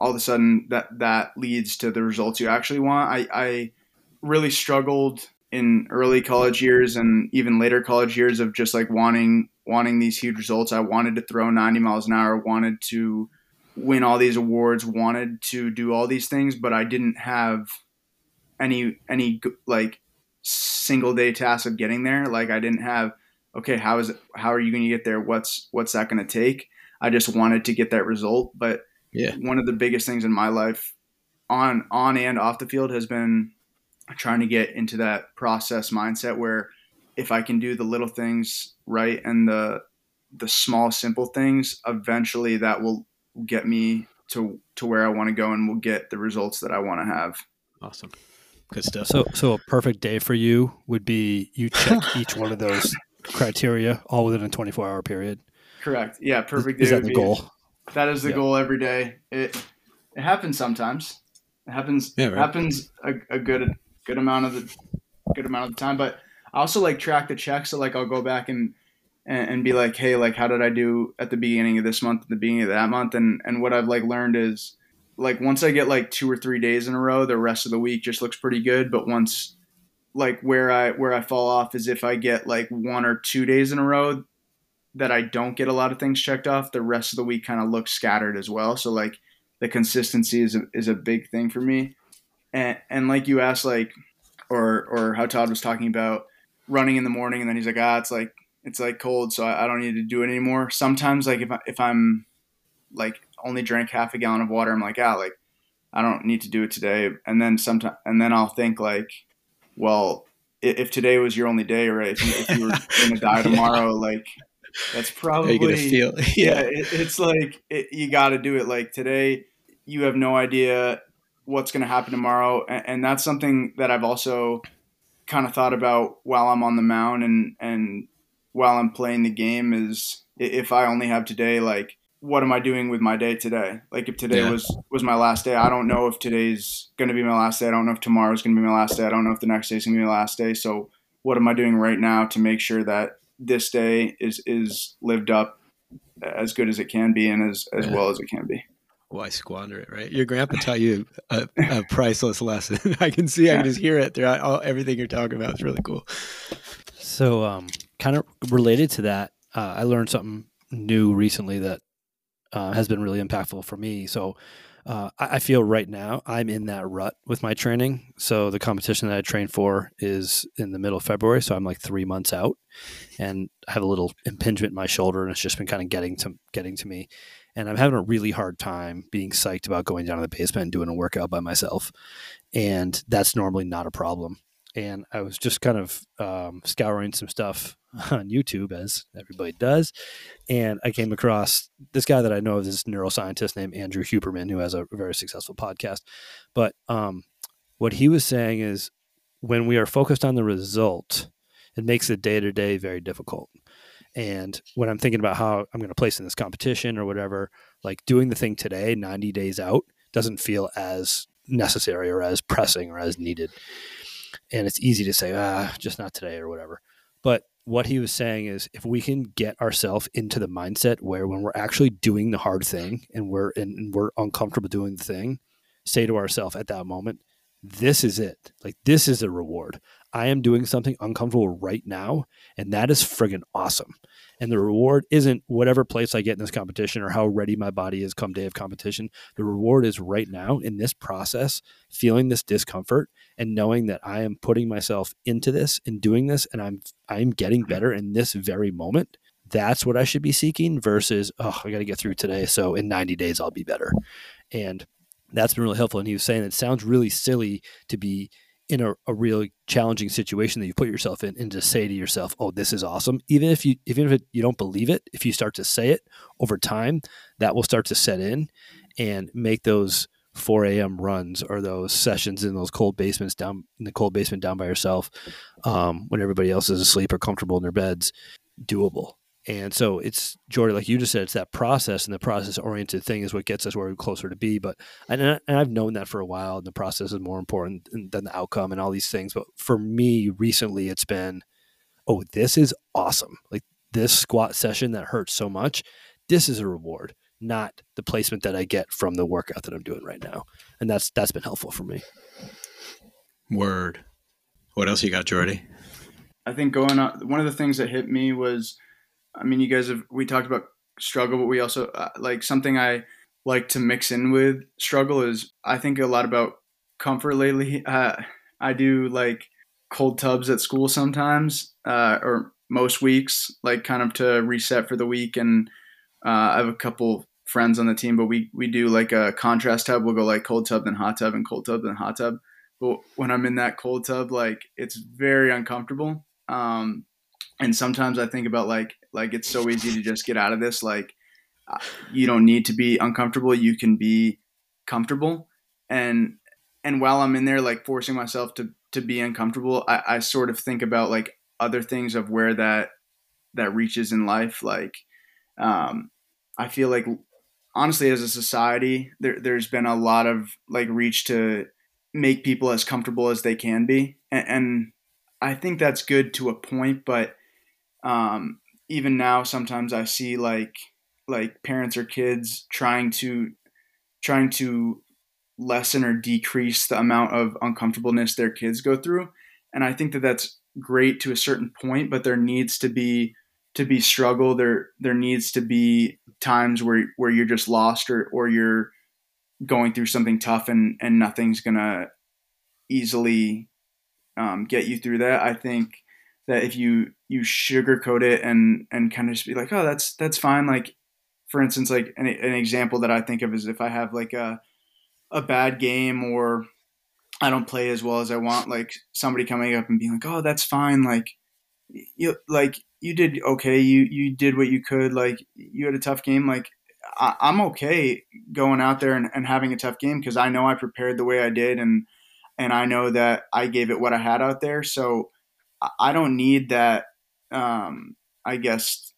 all of a sudden that that leads to the results you actually want. I, I really struggled in early college years and even later college years of just like wanting wanting these huge results. I wanted to throw 90 miles an hour, wanted to win all these awards, wanted to do all these things, but I didn't have any any like single day task of getting there. Like I didn't have, okay, how is it, how are you going to get there? What's, what's that going to take? I just wanted to get that result. But yeah, one of the biggest things in my life on, on and off the field has been trying to get into that process mindset where if I can do the little things right and the, the small, simple things, eventually that will get me to, to where I want to go and will get the results that I want to have. Awesome. Good stuff. So, so a perfect day for you would be you check each one of those criteria all within a 24 hour period. Correct. Yeah, perfect. Day is that the be, goal? That is the yeah. goal every day. It it happens sometimes. It happens. Yeah, right. happens a, a good good amount of the good amount of the time. But I also like track the checks. So like I'll go back and, and and be like, hey, like how did I do at the beginning of this month, at the beginning of that month, and and what I've like learned is like once I get like two or three days in a row, the rest of the week just looks pretty good. But once like where I where I fall off is if I get like one or two days in a row that I don't get a lot of things checked off, the rest of the week kind of looks scattered as well. So like the consistency is a, is a big thing for me. And and like you asked like or or how Todd was talking about running in the morning and then he's like ah it's like it's like cold so I, I don't need to do it anymore. Sometimes like if I, if I'm like only drank half a gallon of water, I'm like, ah, like I don't need to do it today. And then sometimes, and then I'll think like, well, if today was your only day, right? If you, if you were going to die tomorrow, yeah. like that's probably gonna feel. Yeah, it, it's like it, you got to do it. Like today, you have no idea what's going to happen tomorrow, and, and that's something that I've also kind of thought about while I'm on the mound and and while I'm playing the game is if I only have today, like what am I doing with my day today? Like if today yeah. was was my last day, I don't know if today's going to be my last day. I don't know if tomorrow's going to be my last day. I don't know if the next day is going to be my last day. So what am I doing right now to make sure that this day is is lived up as good as it can be and as as yeah. well as it can be? Why squander it, right? Your grandpa taught you a, a priceless lesson. I can see, I can just hear it throughout all, everything you're talking about. It's really cool. So, um, kind of related to that, uh, I learned something new recently that uh, has been really impactful for me. So, uh, I, feel right now I'm in that rut with my training. So, the competition that I train for is in the middle of February. So, I'm like three months out, and I have a little impingement in my shoulder, and it's just been kind of getting to getting to me. And I'm having a really hard time being psyched about going down to the basement and doing a workout by myself. And that's normally not a problem and I was just kind of um, scouring some stuff on YouTube, as everybody does, and I came across this guy that I know of, this neuroscientist named Andrew Huberman, who has a very successful podcast. But um, what he was saying is, when we are focused on the result, it makes the day to day very difficult. And when I'm thinking about how I'm going to place in this competition or whatever, like doing the thing today, 90 days out, doesn't feel as necessary or as pressing or as needed and it's easy to say ah just not today or whatever. But what he was saying is if we can get ourselves into the mindset where when we're actually doing the hard thing and we're and we're uncomfortable doing the thing say to ourselves at that moment this is it. Like this is a reward i am doing something uncomfortable right now and that is friggin awesome and the reward isn't whatever place I get in this competition or how ready my body is come day of competition. The reward is right now in this process, feeling this discomfort and knowing that I am putting myself into this and doing this and I'm I'm getting mm-hmm. better in this very moment. That's what I should be seeking versus, oh, I got to get through today. So in 90 days, I'll be better. And that's been really helpful. And he was saying it sounds really silly to be in a, a really challenging situation that you put yourself in and just say to yourself oh this is awesome. Even if you even if it, you don't believe it if you start to say it over time that will start to set in and make those 4 a.m runs or those sessions in those cold basements down in the cold basement down by yourself um, when everybody else is asleep or comfortable in their beds doable and so it's Jordy, like you just said, it's that process and the process oriented thing is what gets us where we're closer to be. But and, and I've known that for a while. And the process is more important than the outcome and all these things. But for me, recently, it's been, oh, this is awesome. Like this squat session that hurts so much. This is a reward, not the placement that I get from the workout that I'm doing right now. And that's that's been helpful for me. Word. What else you got, Jordy? I think going on. One of the things that hit me was I mean, you guys have we talked about struggle, but we also uh, like something I like to mix in with struggle is I think a lot about comfort lately. Uh, I do like cold tubs at school sometimes, uh, or most weeks, like kind of to reset for the week. And uh, I have a couple friends on the team, but we we do like a contrast tub. We'll go like cold tub then hot tub and cold tub then hot tub. But when I'm in that cold tub, like it's very uncomfortable. Um, and sometimes I think about like like it's so easy to just get out of this. Like uh, you don't need to be uncomfortable. You can be comfortable. And and while I'm in there, like forcing myself to to be uncomfortable, I, I sort of think about like other things of where that that reaches in life. Like um, I feel like honestly, as a society, there there's been a lot of like reach to make people as comfortable as they can be, and, and I think that's good to a point, but um, even now sometimes I see like like parents or kids trying to trying to lessen or decrease the amount of uncomfortableness their kids go through. And I think that that's great to a certain point but there needs to be to be struggle. There there needs to be times where where you're just lost or or you're going through something tough and and nothing's gonna easily um, get you through that. I think that if you you sugarcoat it and and kind of just be like, oh, that's that's fine. Like, for instance, like an, an example that I think of is if I have like a a bad game or I don't play as well as I want, like somebody coming up and being like, oh, that's fine. Like, you like you did okay. You you did what you could. Like, you had a tough game. Like, I, am okay going out there and, and having a tough game because I know I prepared the way I did and and I know that I gave it what I had out there. So I don't need that. Um, I guess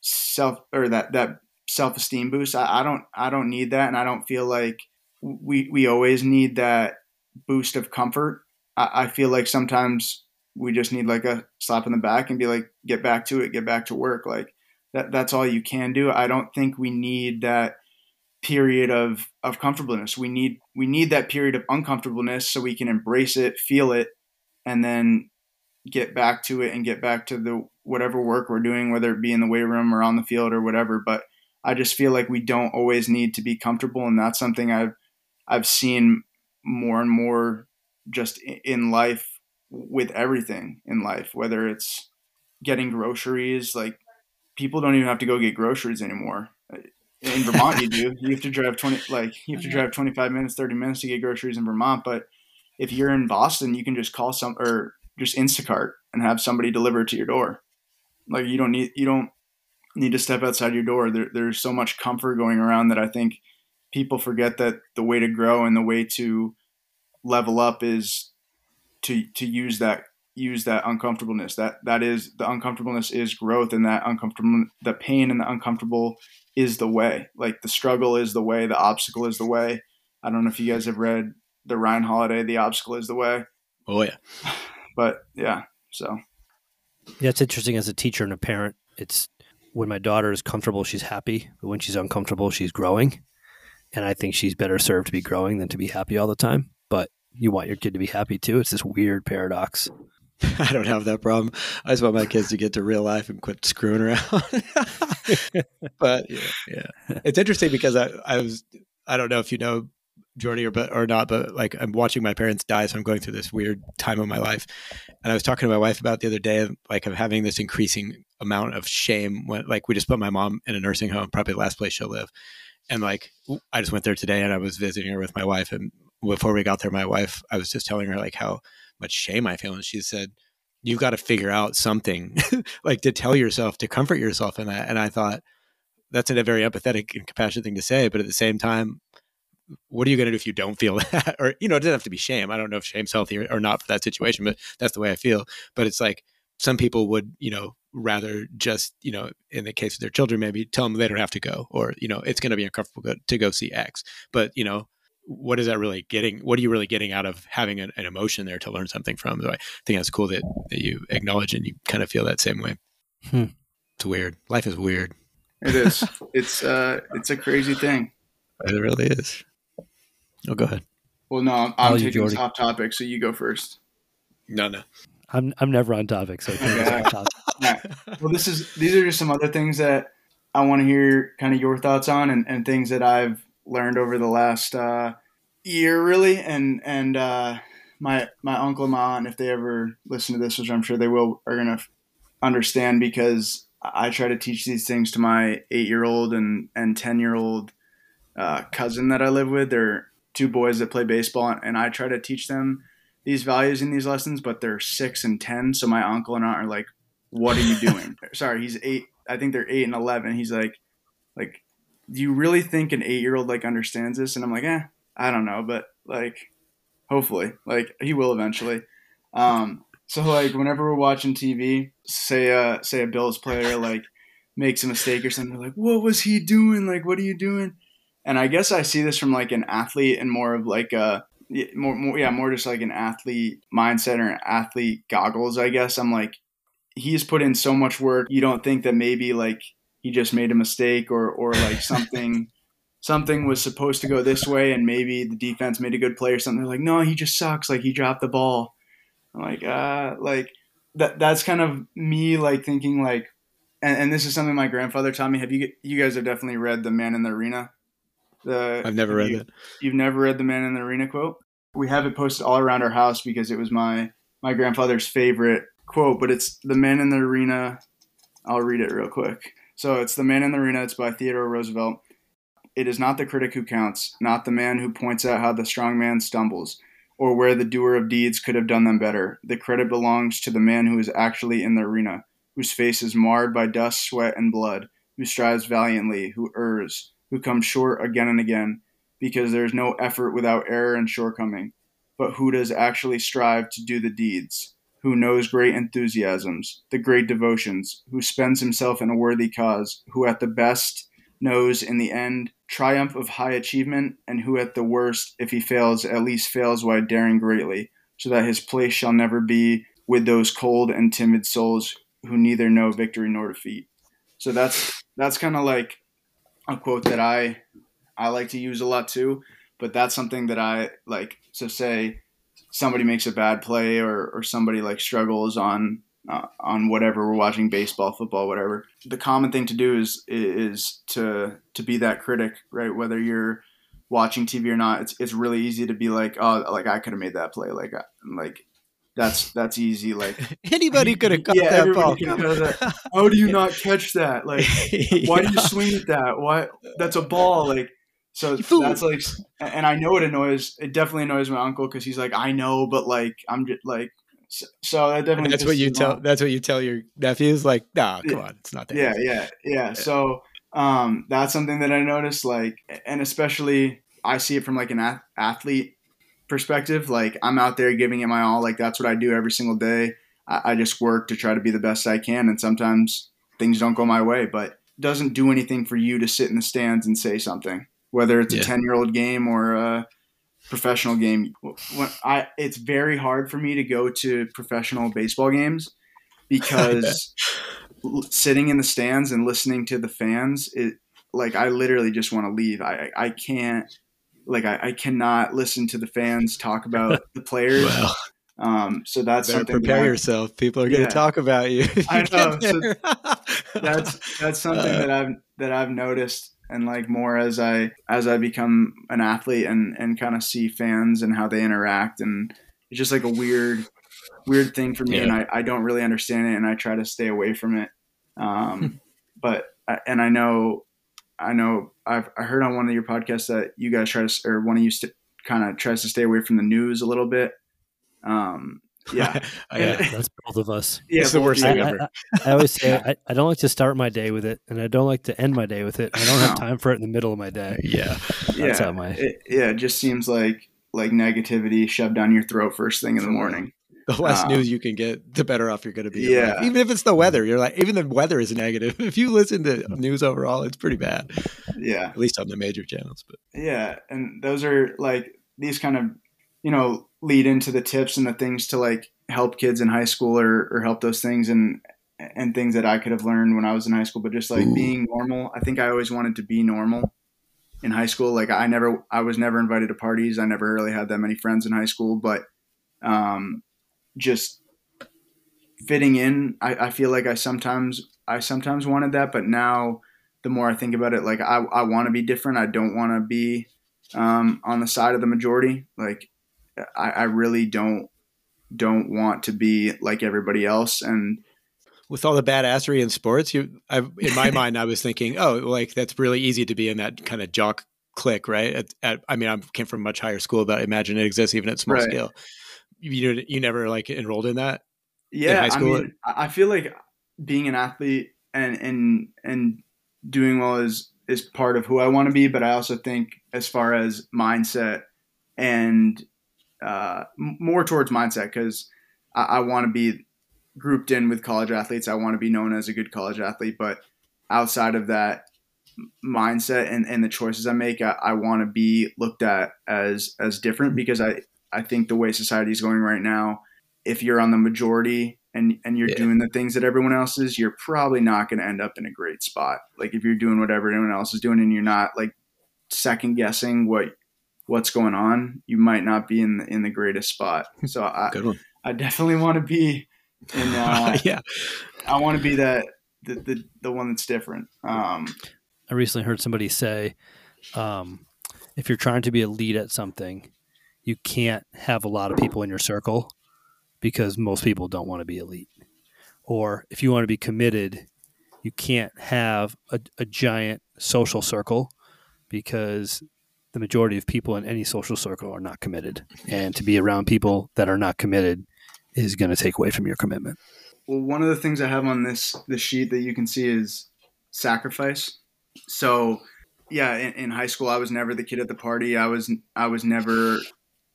self or that that self esteem boost. I, I don't I don't need that, and I don't feel like we we always need that boost of comfort. I, I feel like sometimes we just need like a slap in the back and be like, get back to it, get back to work. Like that that's all you can do. I don't think we need that period of of comfortableness. We need we need that period of uncomfortableness so we can embrace it, feel it, and then get back to it and get back to the whatever work we're doing, whether it be in the weight room or on the field or whatever. But I just feel like we don't always need to be comfortable, and that's something I've I've seen more and more just in life with everything in life, whether it's getting groceries, like people don't even have to go get groceries anymore. Uh, in Vermont, you do. You have to drive twenty, like you have to drive twenty five minutes, thirty minutes to get groceries in Vermont. But if you're in Boston, you can just call some or just Instacart and have somebody deliver it to your door. Like you don't need you don't need to step outside your door. There, there's so much comfort going around that I think people forget that the way to grow and the way to level up is to to use that use that uncomfortableness. That that is the uncomfortableness is growth, and that uncomfortable the pain and the uncomfortable is the way. Like the struggle is the way, the obstacle is the way. I don't know if you guys have read the Ryan Holiday, The Obstacle is the Way. Oh yeah. But yeah, so yeah, it's interesting as a teacher and a parent. It's when my daughter is comfortable, she's happy, but when she's uncomfortable, she's growing. And I think she's better served to be growing than to be happy all the time. But you want your kid to be happy too. It's this weird paradox. I don't have that problem. I just want my kids to get to real life and quit screwing around. but yeah, yeah, it's interesting because I, I was I don't know if you know Jordy or but or not, but like I'm watching my parents die, so I'm going through this weird time of my life. And I was talking to my wife about the other day, like I'm having this increasing amount of shame when like we just put my mom in a nursing home, probably the last place she'll live. And like I just went there today and I was visiting her with my wife and before we got there, my wife, I was just telling her like how much shame I feel. And she said, You've got to figure out something like to tell yourself, to comfort yourself in that. And I thought that's a very empathetic and compassionate thing to say, but at the same time, what are you going to do if you don't feel that? or, you know, it doesn't have to be shame. I don't know if shame's healthy or, or not for that situation, but that's the way I feel. But it's like some people would, you know, rather just, you know, in the case of their children, maybe tell them they don't have to go or, you know, it's going to be uncomfortable to go see X. But, you know, what is that really getting? What are you really getting out of having an, an emotion there to learn something from? So I think that's cool that, that you acknowledge and you kind of feel that same way. Hmm. It's weird. Life is weird. It is. it's uh, it's a crazy thing. It really is. Oh, go ahead. Well, no, I'm, I'm taking this off topic, so you go first. No, no. I'm I'm never on topic, so okay. topic. right. Well, this is these are just some other things that I want to hear kind of your thoughts on, and, and things that I've learned over the last uh, year, really. And and uh, my my uncle and my aunt, if they ever listen to this, which I'm sure they will, are gonna understand because I try to teach these things to my eight year old and and ten year old uh, cousin that I live with. They're two boys that play baseball, and I try to teach them these values in these lessons, but they're six and ten. So my uncle and aunt are like, "What are you doing?" Sorry, he's eight. I think they're eight and eleven. He's like, like, do you really think an eight year old like understands this? And I'm like, eh, I don't know, but like, hopefully, like he will eventually. Um, so like whenever we're watching TV, say uh say a Bills player like makes a mistake or something, like, what was he doing? Like, what are you doing? And I guess I see this from like an athlete and more of like a more, more yeah, more just like an athlete mindset or an athlete goggles. I guess I'm like, he's put in so much work. You don't think that maybe like he just made a mistake or or like something something was supposed to go this way and maybe the defense made a good play or something. They're like, no, he just sucks. Like he dropped the ball. I'm like, uh, like that. That's kind of me like thinking like, and, and this is something my grandfather taught me. Have you you guys have definitely read The Man in the Arena? The I've never read you, it. You've never read the Man in the Arena quote? We have it posted all around our house because it was my my grandfather's favorite quote. But it's the Man in the Arena. I'll read it real quick. So it's the Man in the Arena. It's by Theodore Roosevelt. It is not the critic who counts, not the man who points out how the strong man stumbles, or where the doer of deeds could have done them better. The credit belongs to the man who is actually in the arena, whose face is marred by dust, sweat, and blood, who strives valiantly, who errs, who come short again and again, because there is no effort without error and shortcoming, but who does actually strive to do the deeds, who knows great enthusiasms, the great devotions, who spends himself in a worthy cause, who at the best knows in the end triumph of high achievement, and who at the worst, if he fails, at least fails while daring greatly, so that his place shall never be with those cold and timid souls who neither know victory nor defeat. So that's that's kind of like a quote that I I like to use a lot too, but that's something that I like. So say somebody makes a bad play or or somebody like struggles on uh, on whatever we're watching baseball, football, whatever. The common thing to do is is to to be that critic, right? Whether you're watching TV or not, it's it's really easy to be like, oh, like I could have made that play, like like that's that's easy. Like anybody could have caught yeah, that ball. That. How do you not catch that? Like, why do you swing at that? Why that's a ball? Like, so that's like, and I know it annoys. It definitely annoys my uncle because he's like, I know, but like, I'm just like, so that definitely. And that's what you tell. That's what you tell your nephews. Like, nah, come on, it's not that. Yeah, yeah, yeah, yeah. So um, that's something that I noticed. Like, and especially I see it from like an athlete perspective. Like I'm out there giving it my all. Like that's what I do every single day. I, I just work to try to be the best I can, and sometimes things don't go my way, but it doesn't do anything for you to sit in the stands and say something, whether it's yeah. a ten year old game or a professional game. When I, it's very hard for me to go to professional baseball games because sitting in the stands and listening to the fans, it like I literally just want to leave. I I can't like I, I cannot listen to the fans talk about the players. Well, um, so that's something. Prepare that yourself. People are going to talk about you. I know. So that's that's something uh, that I've that I've noticed, and like more as I as I become an athlete and and kind of see fans and how they interact, and it's just like a weird weird thing for me, yeah. and I I don't really understand it, and I try to stay away from it. Um, but and I know I know I've I heard on one of your podcasts that you guys try to or one of you st- kind of tries to stay away from the news a little bit. Um, yeah, yeah, that's both of us. Yeah, it's the worst thing I, ever. I, I, always say I, I, don't like to start my day with it, and I don't like to end my day with it. I don't have time for it in the middle of my day. Yeah, that's yeah, how my it, yeah. It just seems like like negativity shoved down your throat first thing in the morning the less um, news you can get, the better off you're going to be. Yeah. Even if it's the weather, you're like, even the weather is negative. If you listen to news overall, it's pretty bad. Yeah. At least on the major channels. But yeah. And those are like these kind of, you know, lead into the tips and the things to like help kids in high school or, or help those things and, and things that I could have learned when I was in high school, but just like Ooh. being normal. I think I always wanted to be normal in high school. Like I never, I was never invited to parties. I never really had that many friends in high school, but, um, just fitting in. I, I feel like I sometimes I sometimes wanted that, but now the more I think about it, like I, I want to be different. I don't want to be um, on the side of the majority. Like I, I really don't don't want to be like everybody else. And with all the badassery in sports, you I, in my mind, I was thinking, oh, like that's really easy to be in that kind of jock clique, right? At, at, I mean, I came from a much higher school, but I imagine it exists even at small right. scale you you never like enrolled in that? Yeah, in I mean, I feel like being an athlete and and and doing well is is part of who I want to be, but I also think as far as mindset and uh, more towards mindset because I, I want to be grouped in with college athletes. I want to be known as a good college athlete, but outside of that mindset and, and the choices I make, I, I want to be looked at as as different because I I think the way society is going right now, if you're on the majority and and you're yeah. doing the things that everyone else is, you're probably not going to end up in a great spot. Like if you're doing what everyone else is doing and you're not like second guessing what what's going on, you might not be in the, in the greatest spot. So I I definitely want to be in uh, yeah. I want to be that the, the the one that's different. Um, I recently heard somebody say um, if you're trying to be a lead at something, you can't have a lot of people in your circle because most people don't want to be elite. Or if you want to be committed, you can't have a, a giant social circle because the majority of people in any social circle are not committed. And to be around people that are not committed is going to take away from your commitment. Well, one of the things I have on this this sheet that you can see is sacrifice. So, yeah, in, in high school, I was never the kid at the party. I was I was never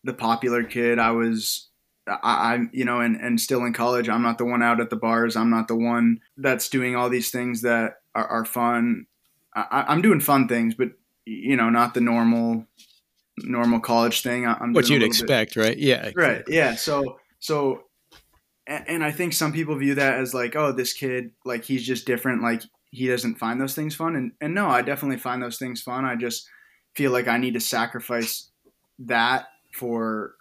the popular kid. I was I, am you know, and, and still in college, I'm not the one out at the bars. I'm not the one that's doing all these things that are, are fun. I, am doing fun things, but you know, not the normal, normal college thing. I'm what you'd expect, bit, right? Yeah, right. Yeah. So, so, and, and I think some people view that as like, oh, this kid, like he's just different. Like he doesn't find those things fun. And, and no, I definitely find those things fun. I just feel like I need to sacrifice that for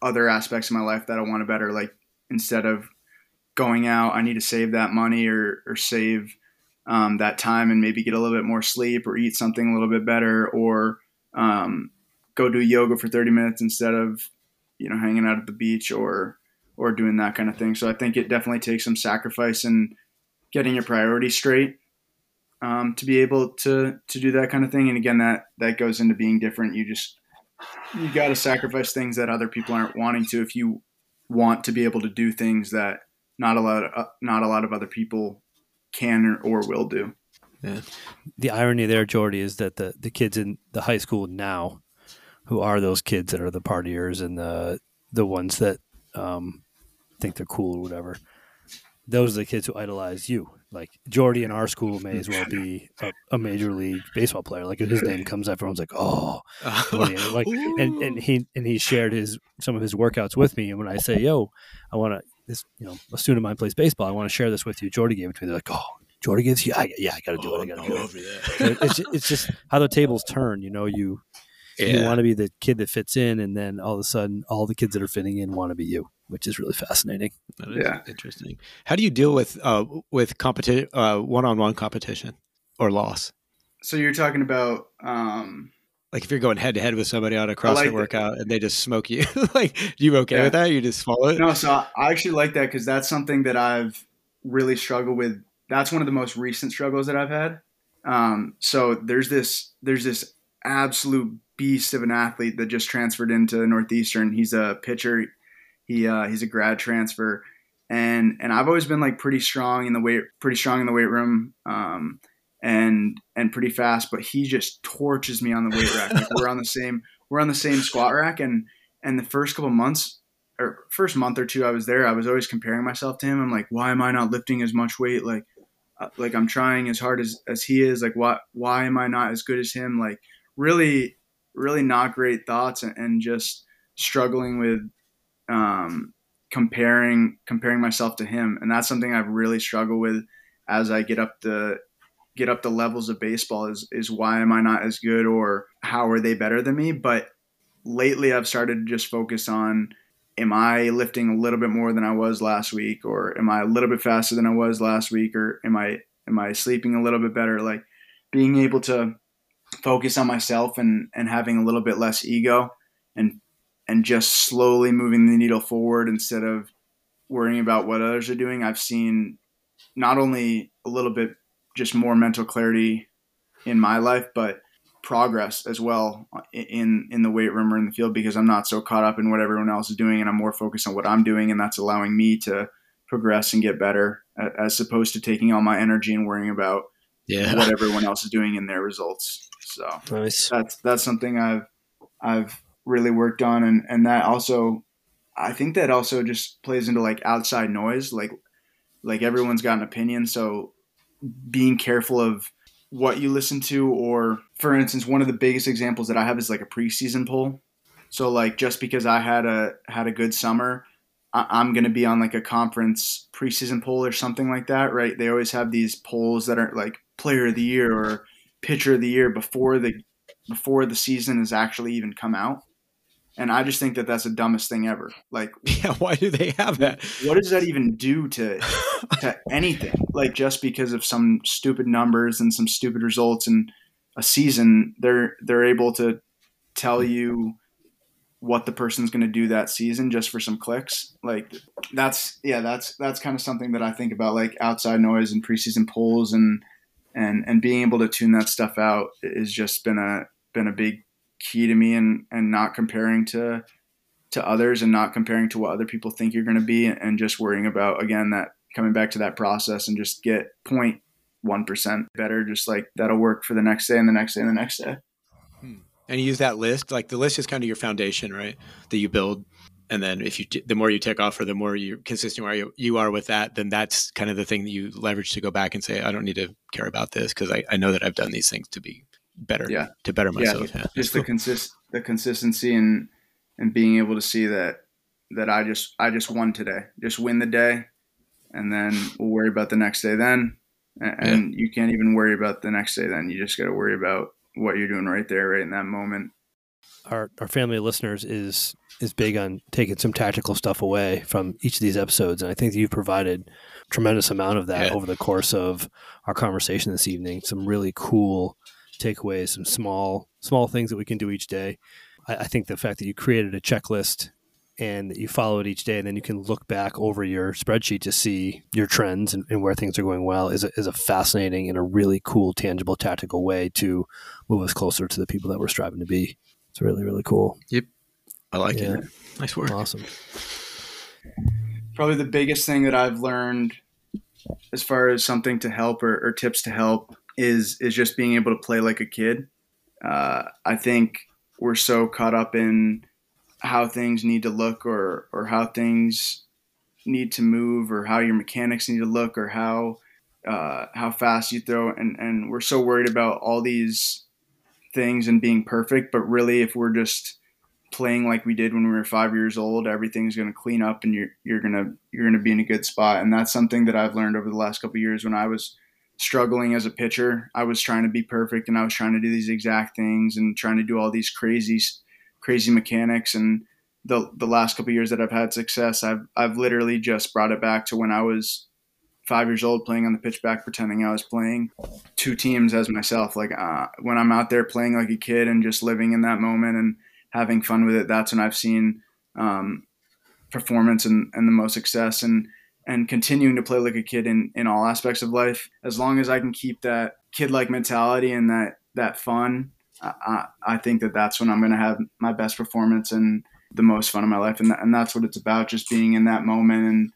other aspects of my life that I want to better. Like instead of going out, I need to save that money or or save um, that time and maybe get a little bit more sleep or eat something a little bit better or um, go do yoga for 30 minutes instead of you know hanging out at the beach or or doing that kind of thing. So I think it definitely takes some sacrifice and getting your priorities straight um, to be able to to do that kind of thing. And again, that that goes into being different. You just you got to sacrifice things that other people aren't wanting to if you want to be able to do things that not a lot of, uh, not a lot of other people can or, or will do. Yeah. The irony there, Jordy, is that the the kids in the high school now, who are those kids that are the partiers and the the ones that um, think they're cool or whatever, those are the kids who idolize you. Like Jordy in our school may as well be a, a major league baseball player. Like if his name comes, up, everyone's like, "Oh, Jordy. like." and, and he and he shared his some of his workouts with me. And when I say, "Yo, I want to," this you know, a student of mine plays baseball. I want to share this with you. Jordy gave it to me. They're like, "Oh, Jordy gives you, I, yeah, I got to do oh, it. I got to do it." it's it's just how the tables turn. You know, you yeah. you want to be the kid that fits in, and then all of a sudden, all the kids that are fitting in want to be you which is really fascinating. yeah, interesting. How do you deal with uh, with competition, uh, one-on-one competition or loss? So you're talking about um, like if you're going head to head with somebody on a CrossFit like workout and they just smoke you, like you okay yeah. with that? You just follow it? No, so I actually like that because that's something that I've really struggled with. That's one of the most recent struggles that I've had. Um, so there's this there's this absolute beast of an athlete that just transferred into Northeastern. He's a pitcher. He uh, he's a grad transfer, and and I've always been like pretty strong in the weight, pretty strong in the weight room, um, and and pretty fast. But he just torches me on the weight rack. Like we're on the same we're on the same squat rack, and and the first couple months or first month or two I was there, I was always comparing myself to him. I'm like, why am I not lifting as much weight? Like uh, like I'm trying as hard as as he is. Like why why am I not as good as him? Like really really not great thoughts and, and just struggling with um, comparing comparing myself to him, and that's something I've really struggled with as I get up the get up the levels of baseball. Is is why am I not as good, or how are they better than me? But lately, I've started to just focus on am I lifting a little bit more than I was last week, or am I a little bit faster than I was last week, or am I am I sleeping a little bit better? Like being able to focus on myself and and having a little bit less ego and and just slowly moving the needle forward instead of worrying about what others are doing. I've seen not only a little bit just more mental clarity in my life, but progress as well in in the weight room or in the field because I'm not so caught up in what everyone else is doing and I'm more focused on what I'm doing and that's allowing me to progress and get better as opposed to taking all my energy and worrying about yeah. what everyone else is doing in their results. So nice. that's that's something I've I've really worked on and and that also I think that also just plays into like outside noise like like everyone's got an opinion so being careful of what you listen to or for instance one of the biggest examples that I have is like a preseason poll so like just because I had a had a good summer I'm going to be on like a conference preseason poll or something like that, right? They always have these polls that are like player of the year or pitcher of the year before the before the season has actually even come out and I just think that that's the dumbest thing ever. Like, yeah, why do they have that? What does that even do to to anything? Like, just because of some stupid numbers and some stupid results in a season, they're they're able to tell you what the person's going to do that season just for some clicks. Like, that's yeah, that's that's kind of something that I think about, like outside noise and preseason polls and and and being able to tune that stuff out has just been a been a big key to me and and not comparing to to others and not comparing to what other people think you're going to be and just worrying about again that coming back to that process and just get 0.1% better just like that'll work for the next day and the next day and the next day. Hmm. and you use that list? Like the list is kind of your foundation right that you build. And then if you the more you take off or the more you're consistent where you, you are with that then that's kind of the thing that you leverage to go back and say i don't need to care about this because I, I know that i've done these things to be better. Yeah, to better myself. Yeah, just the consist the consistency and and being able to see that that I just I just won today. Just win the day, and then we'll worry about the next day then. And, yeah. you can't even worry about the next day then. You just got to worry about what you're doing right there, right in that moment. Our our family of listeners is is big on taking some tactical stuff away from each of these episodes, and I think you've provided tremendous amount of that Yeah. over the course of our conversation this evening. Some really cool takeaways, some small small things that we can do each day. I, I think the fact that you created a checklist and that you follow it each day, and then you can look back over your spreadsheet to see your trends and, and where things are going well is a, is a fascinating and a really cool, tangible, tactical way to move us closer to the people that we're striving to be. It's really, really cool. Yep, I like Yeah. it. Nice work. Awesome. Probably the biggest thing that I've learned as far as something to help or, or tips to help is is just being able to play like a kid. Uh, I think we're so caught up in how things need to look or or how things need to move or how your mechanics need to look or how uh, how fast you throw. And and we're so worried about all these things and being perfect. But really if we're just playing like we did when we were five years old everything's going to clean up and you're you're gonna you're gonna be in a good spot. And that's something that I've learned over the last couple years when I was struggling as a pitcher. I was trying to be perfect and I was trying to do these exact things and trying to do all these crazy crazy mechanics. And the the last couple years that I've had success I've I've literally just brought it back to when I was five years old playing on the pitch back pretending I was playing two teams as myself. Like uh, when I'm out there playing like a kid and just living in that moment and having fun with it that's when I've seen um, performance and, and the most success. And and continuing to play like a kid in, in all aspects of life as long as I can keep that kid like mentality and that that fun I, I, think that that's when I'm going to have my best performance and the most fun in my life. And, that, and that's what it's about just being in that moment and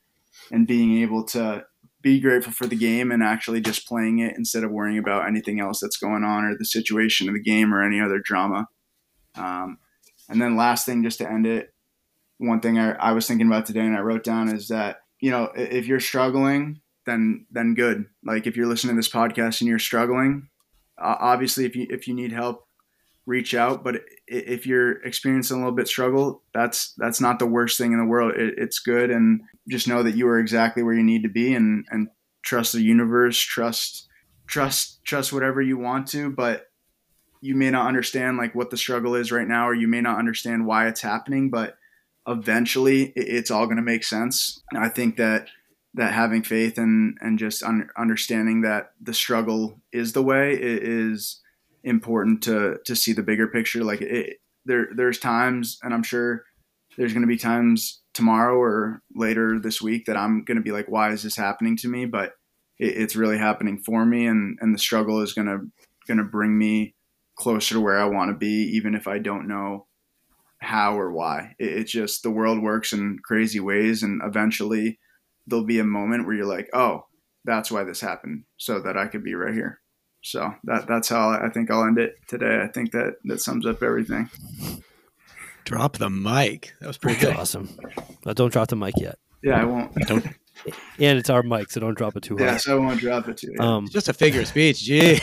and being able to be grateful for the game and actually just playing it instead of worrying about anything else that's going on or the situation of the game or any other drama. Um, and then last thing just to end it one thing I, I was thinking about today and i wrote down is that you know if you're struggling then then good. Like if you're listening to this podcast and you're struggling uh, obviously if you if you need help reach out. But if you're experiencing a little bit struggle that's that's not the worst thing in the world. It, it's good. And just know that you are exactly where you need to be and and trust the universe trust trust trust whatever you want to. But you may not understand like what the struggle is right now or you may not understand why it's happening. But eventually it's all going to make sense. I think that that having faith and and just un- understanding that the struggle is the way it is important to to see the bigger picture. Like it there there's times and i'm sure there's going to be times tomorrow or later this week that i'm going to be like why is this happening to me? But it, it's really happening for me and and the struggle is going to going to bring me closer to where i want to be even if i don't know how or why it, it's just the world works in crazy ways and eventually there'll be a moment where you're like oh that's why this happened so that i could be right here so that that's how I think I'll end it today. I think that that sums up everything. Drop the mic. That was pretty good. awesome. But don't drop the mic yet. Yeah, I won't. Don't. And it's our mic, so don't drop it too high. Yeah, so I won't drop it too. Yeah. Um, Just a figure of speech. Gee.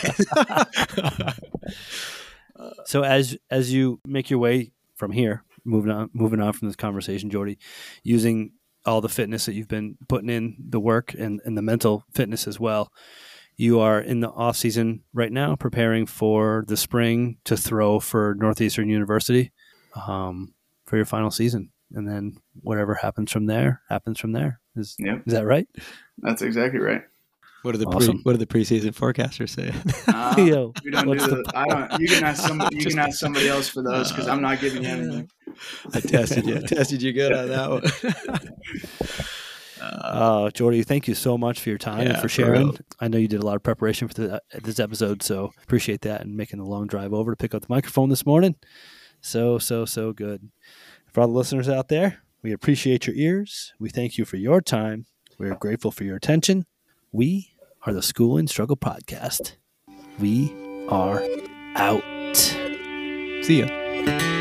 so as as you make your way from here, moving on moving on from this conversation, Jordy, using all the fitness that you've been putting in the work and, and the mental fitness as well. You are in the off season right now, preparing for the spring to throw for Northeastern University um, for your final season, and then whatever happens from there happens from there. Is Yep. is that right? That's exactly right. What are the Awesome. pre, what are the preseason forecasters saying? Uh, Yo, we don't do what's the, I don't. You can ask somebody. You Just- can ask somebody else for those because I'm not giving you anything. I tested you. I tested you good on that one. Uh, Jordy, thank you so much for your time and Yeah, for for sharing. real. I know you did a lot of preparation for the, uh, this episode, so appreciate that and making the long drive over to pick up the microphone this morning. So, so, so good. For all the listeners out there, we appreciate your ears. We thank you for your time. We are grateful for your attention. We are the Schooling Struggle Podcast. We are out. See ya.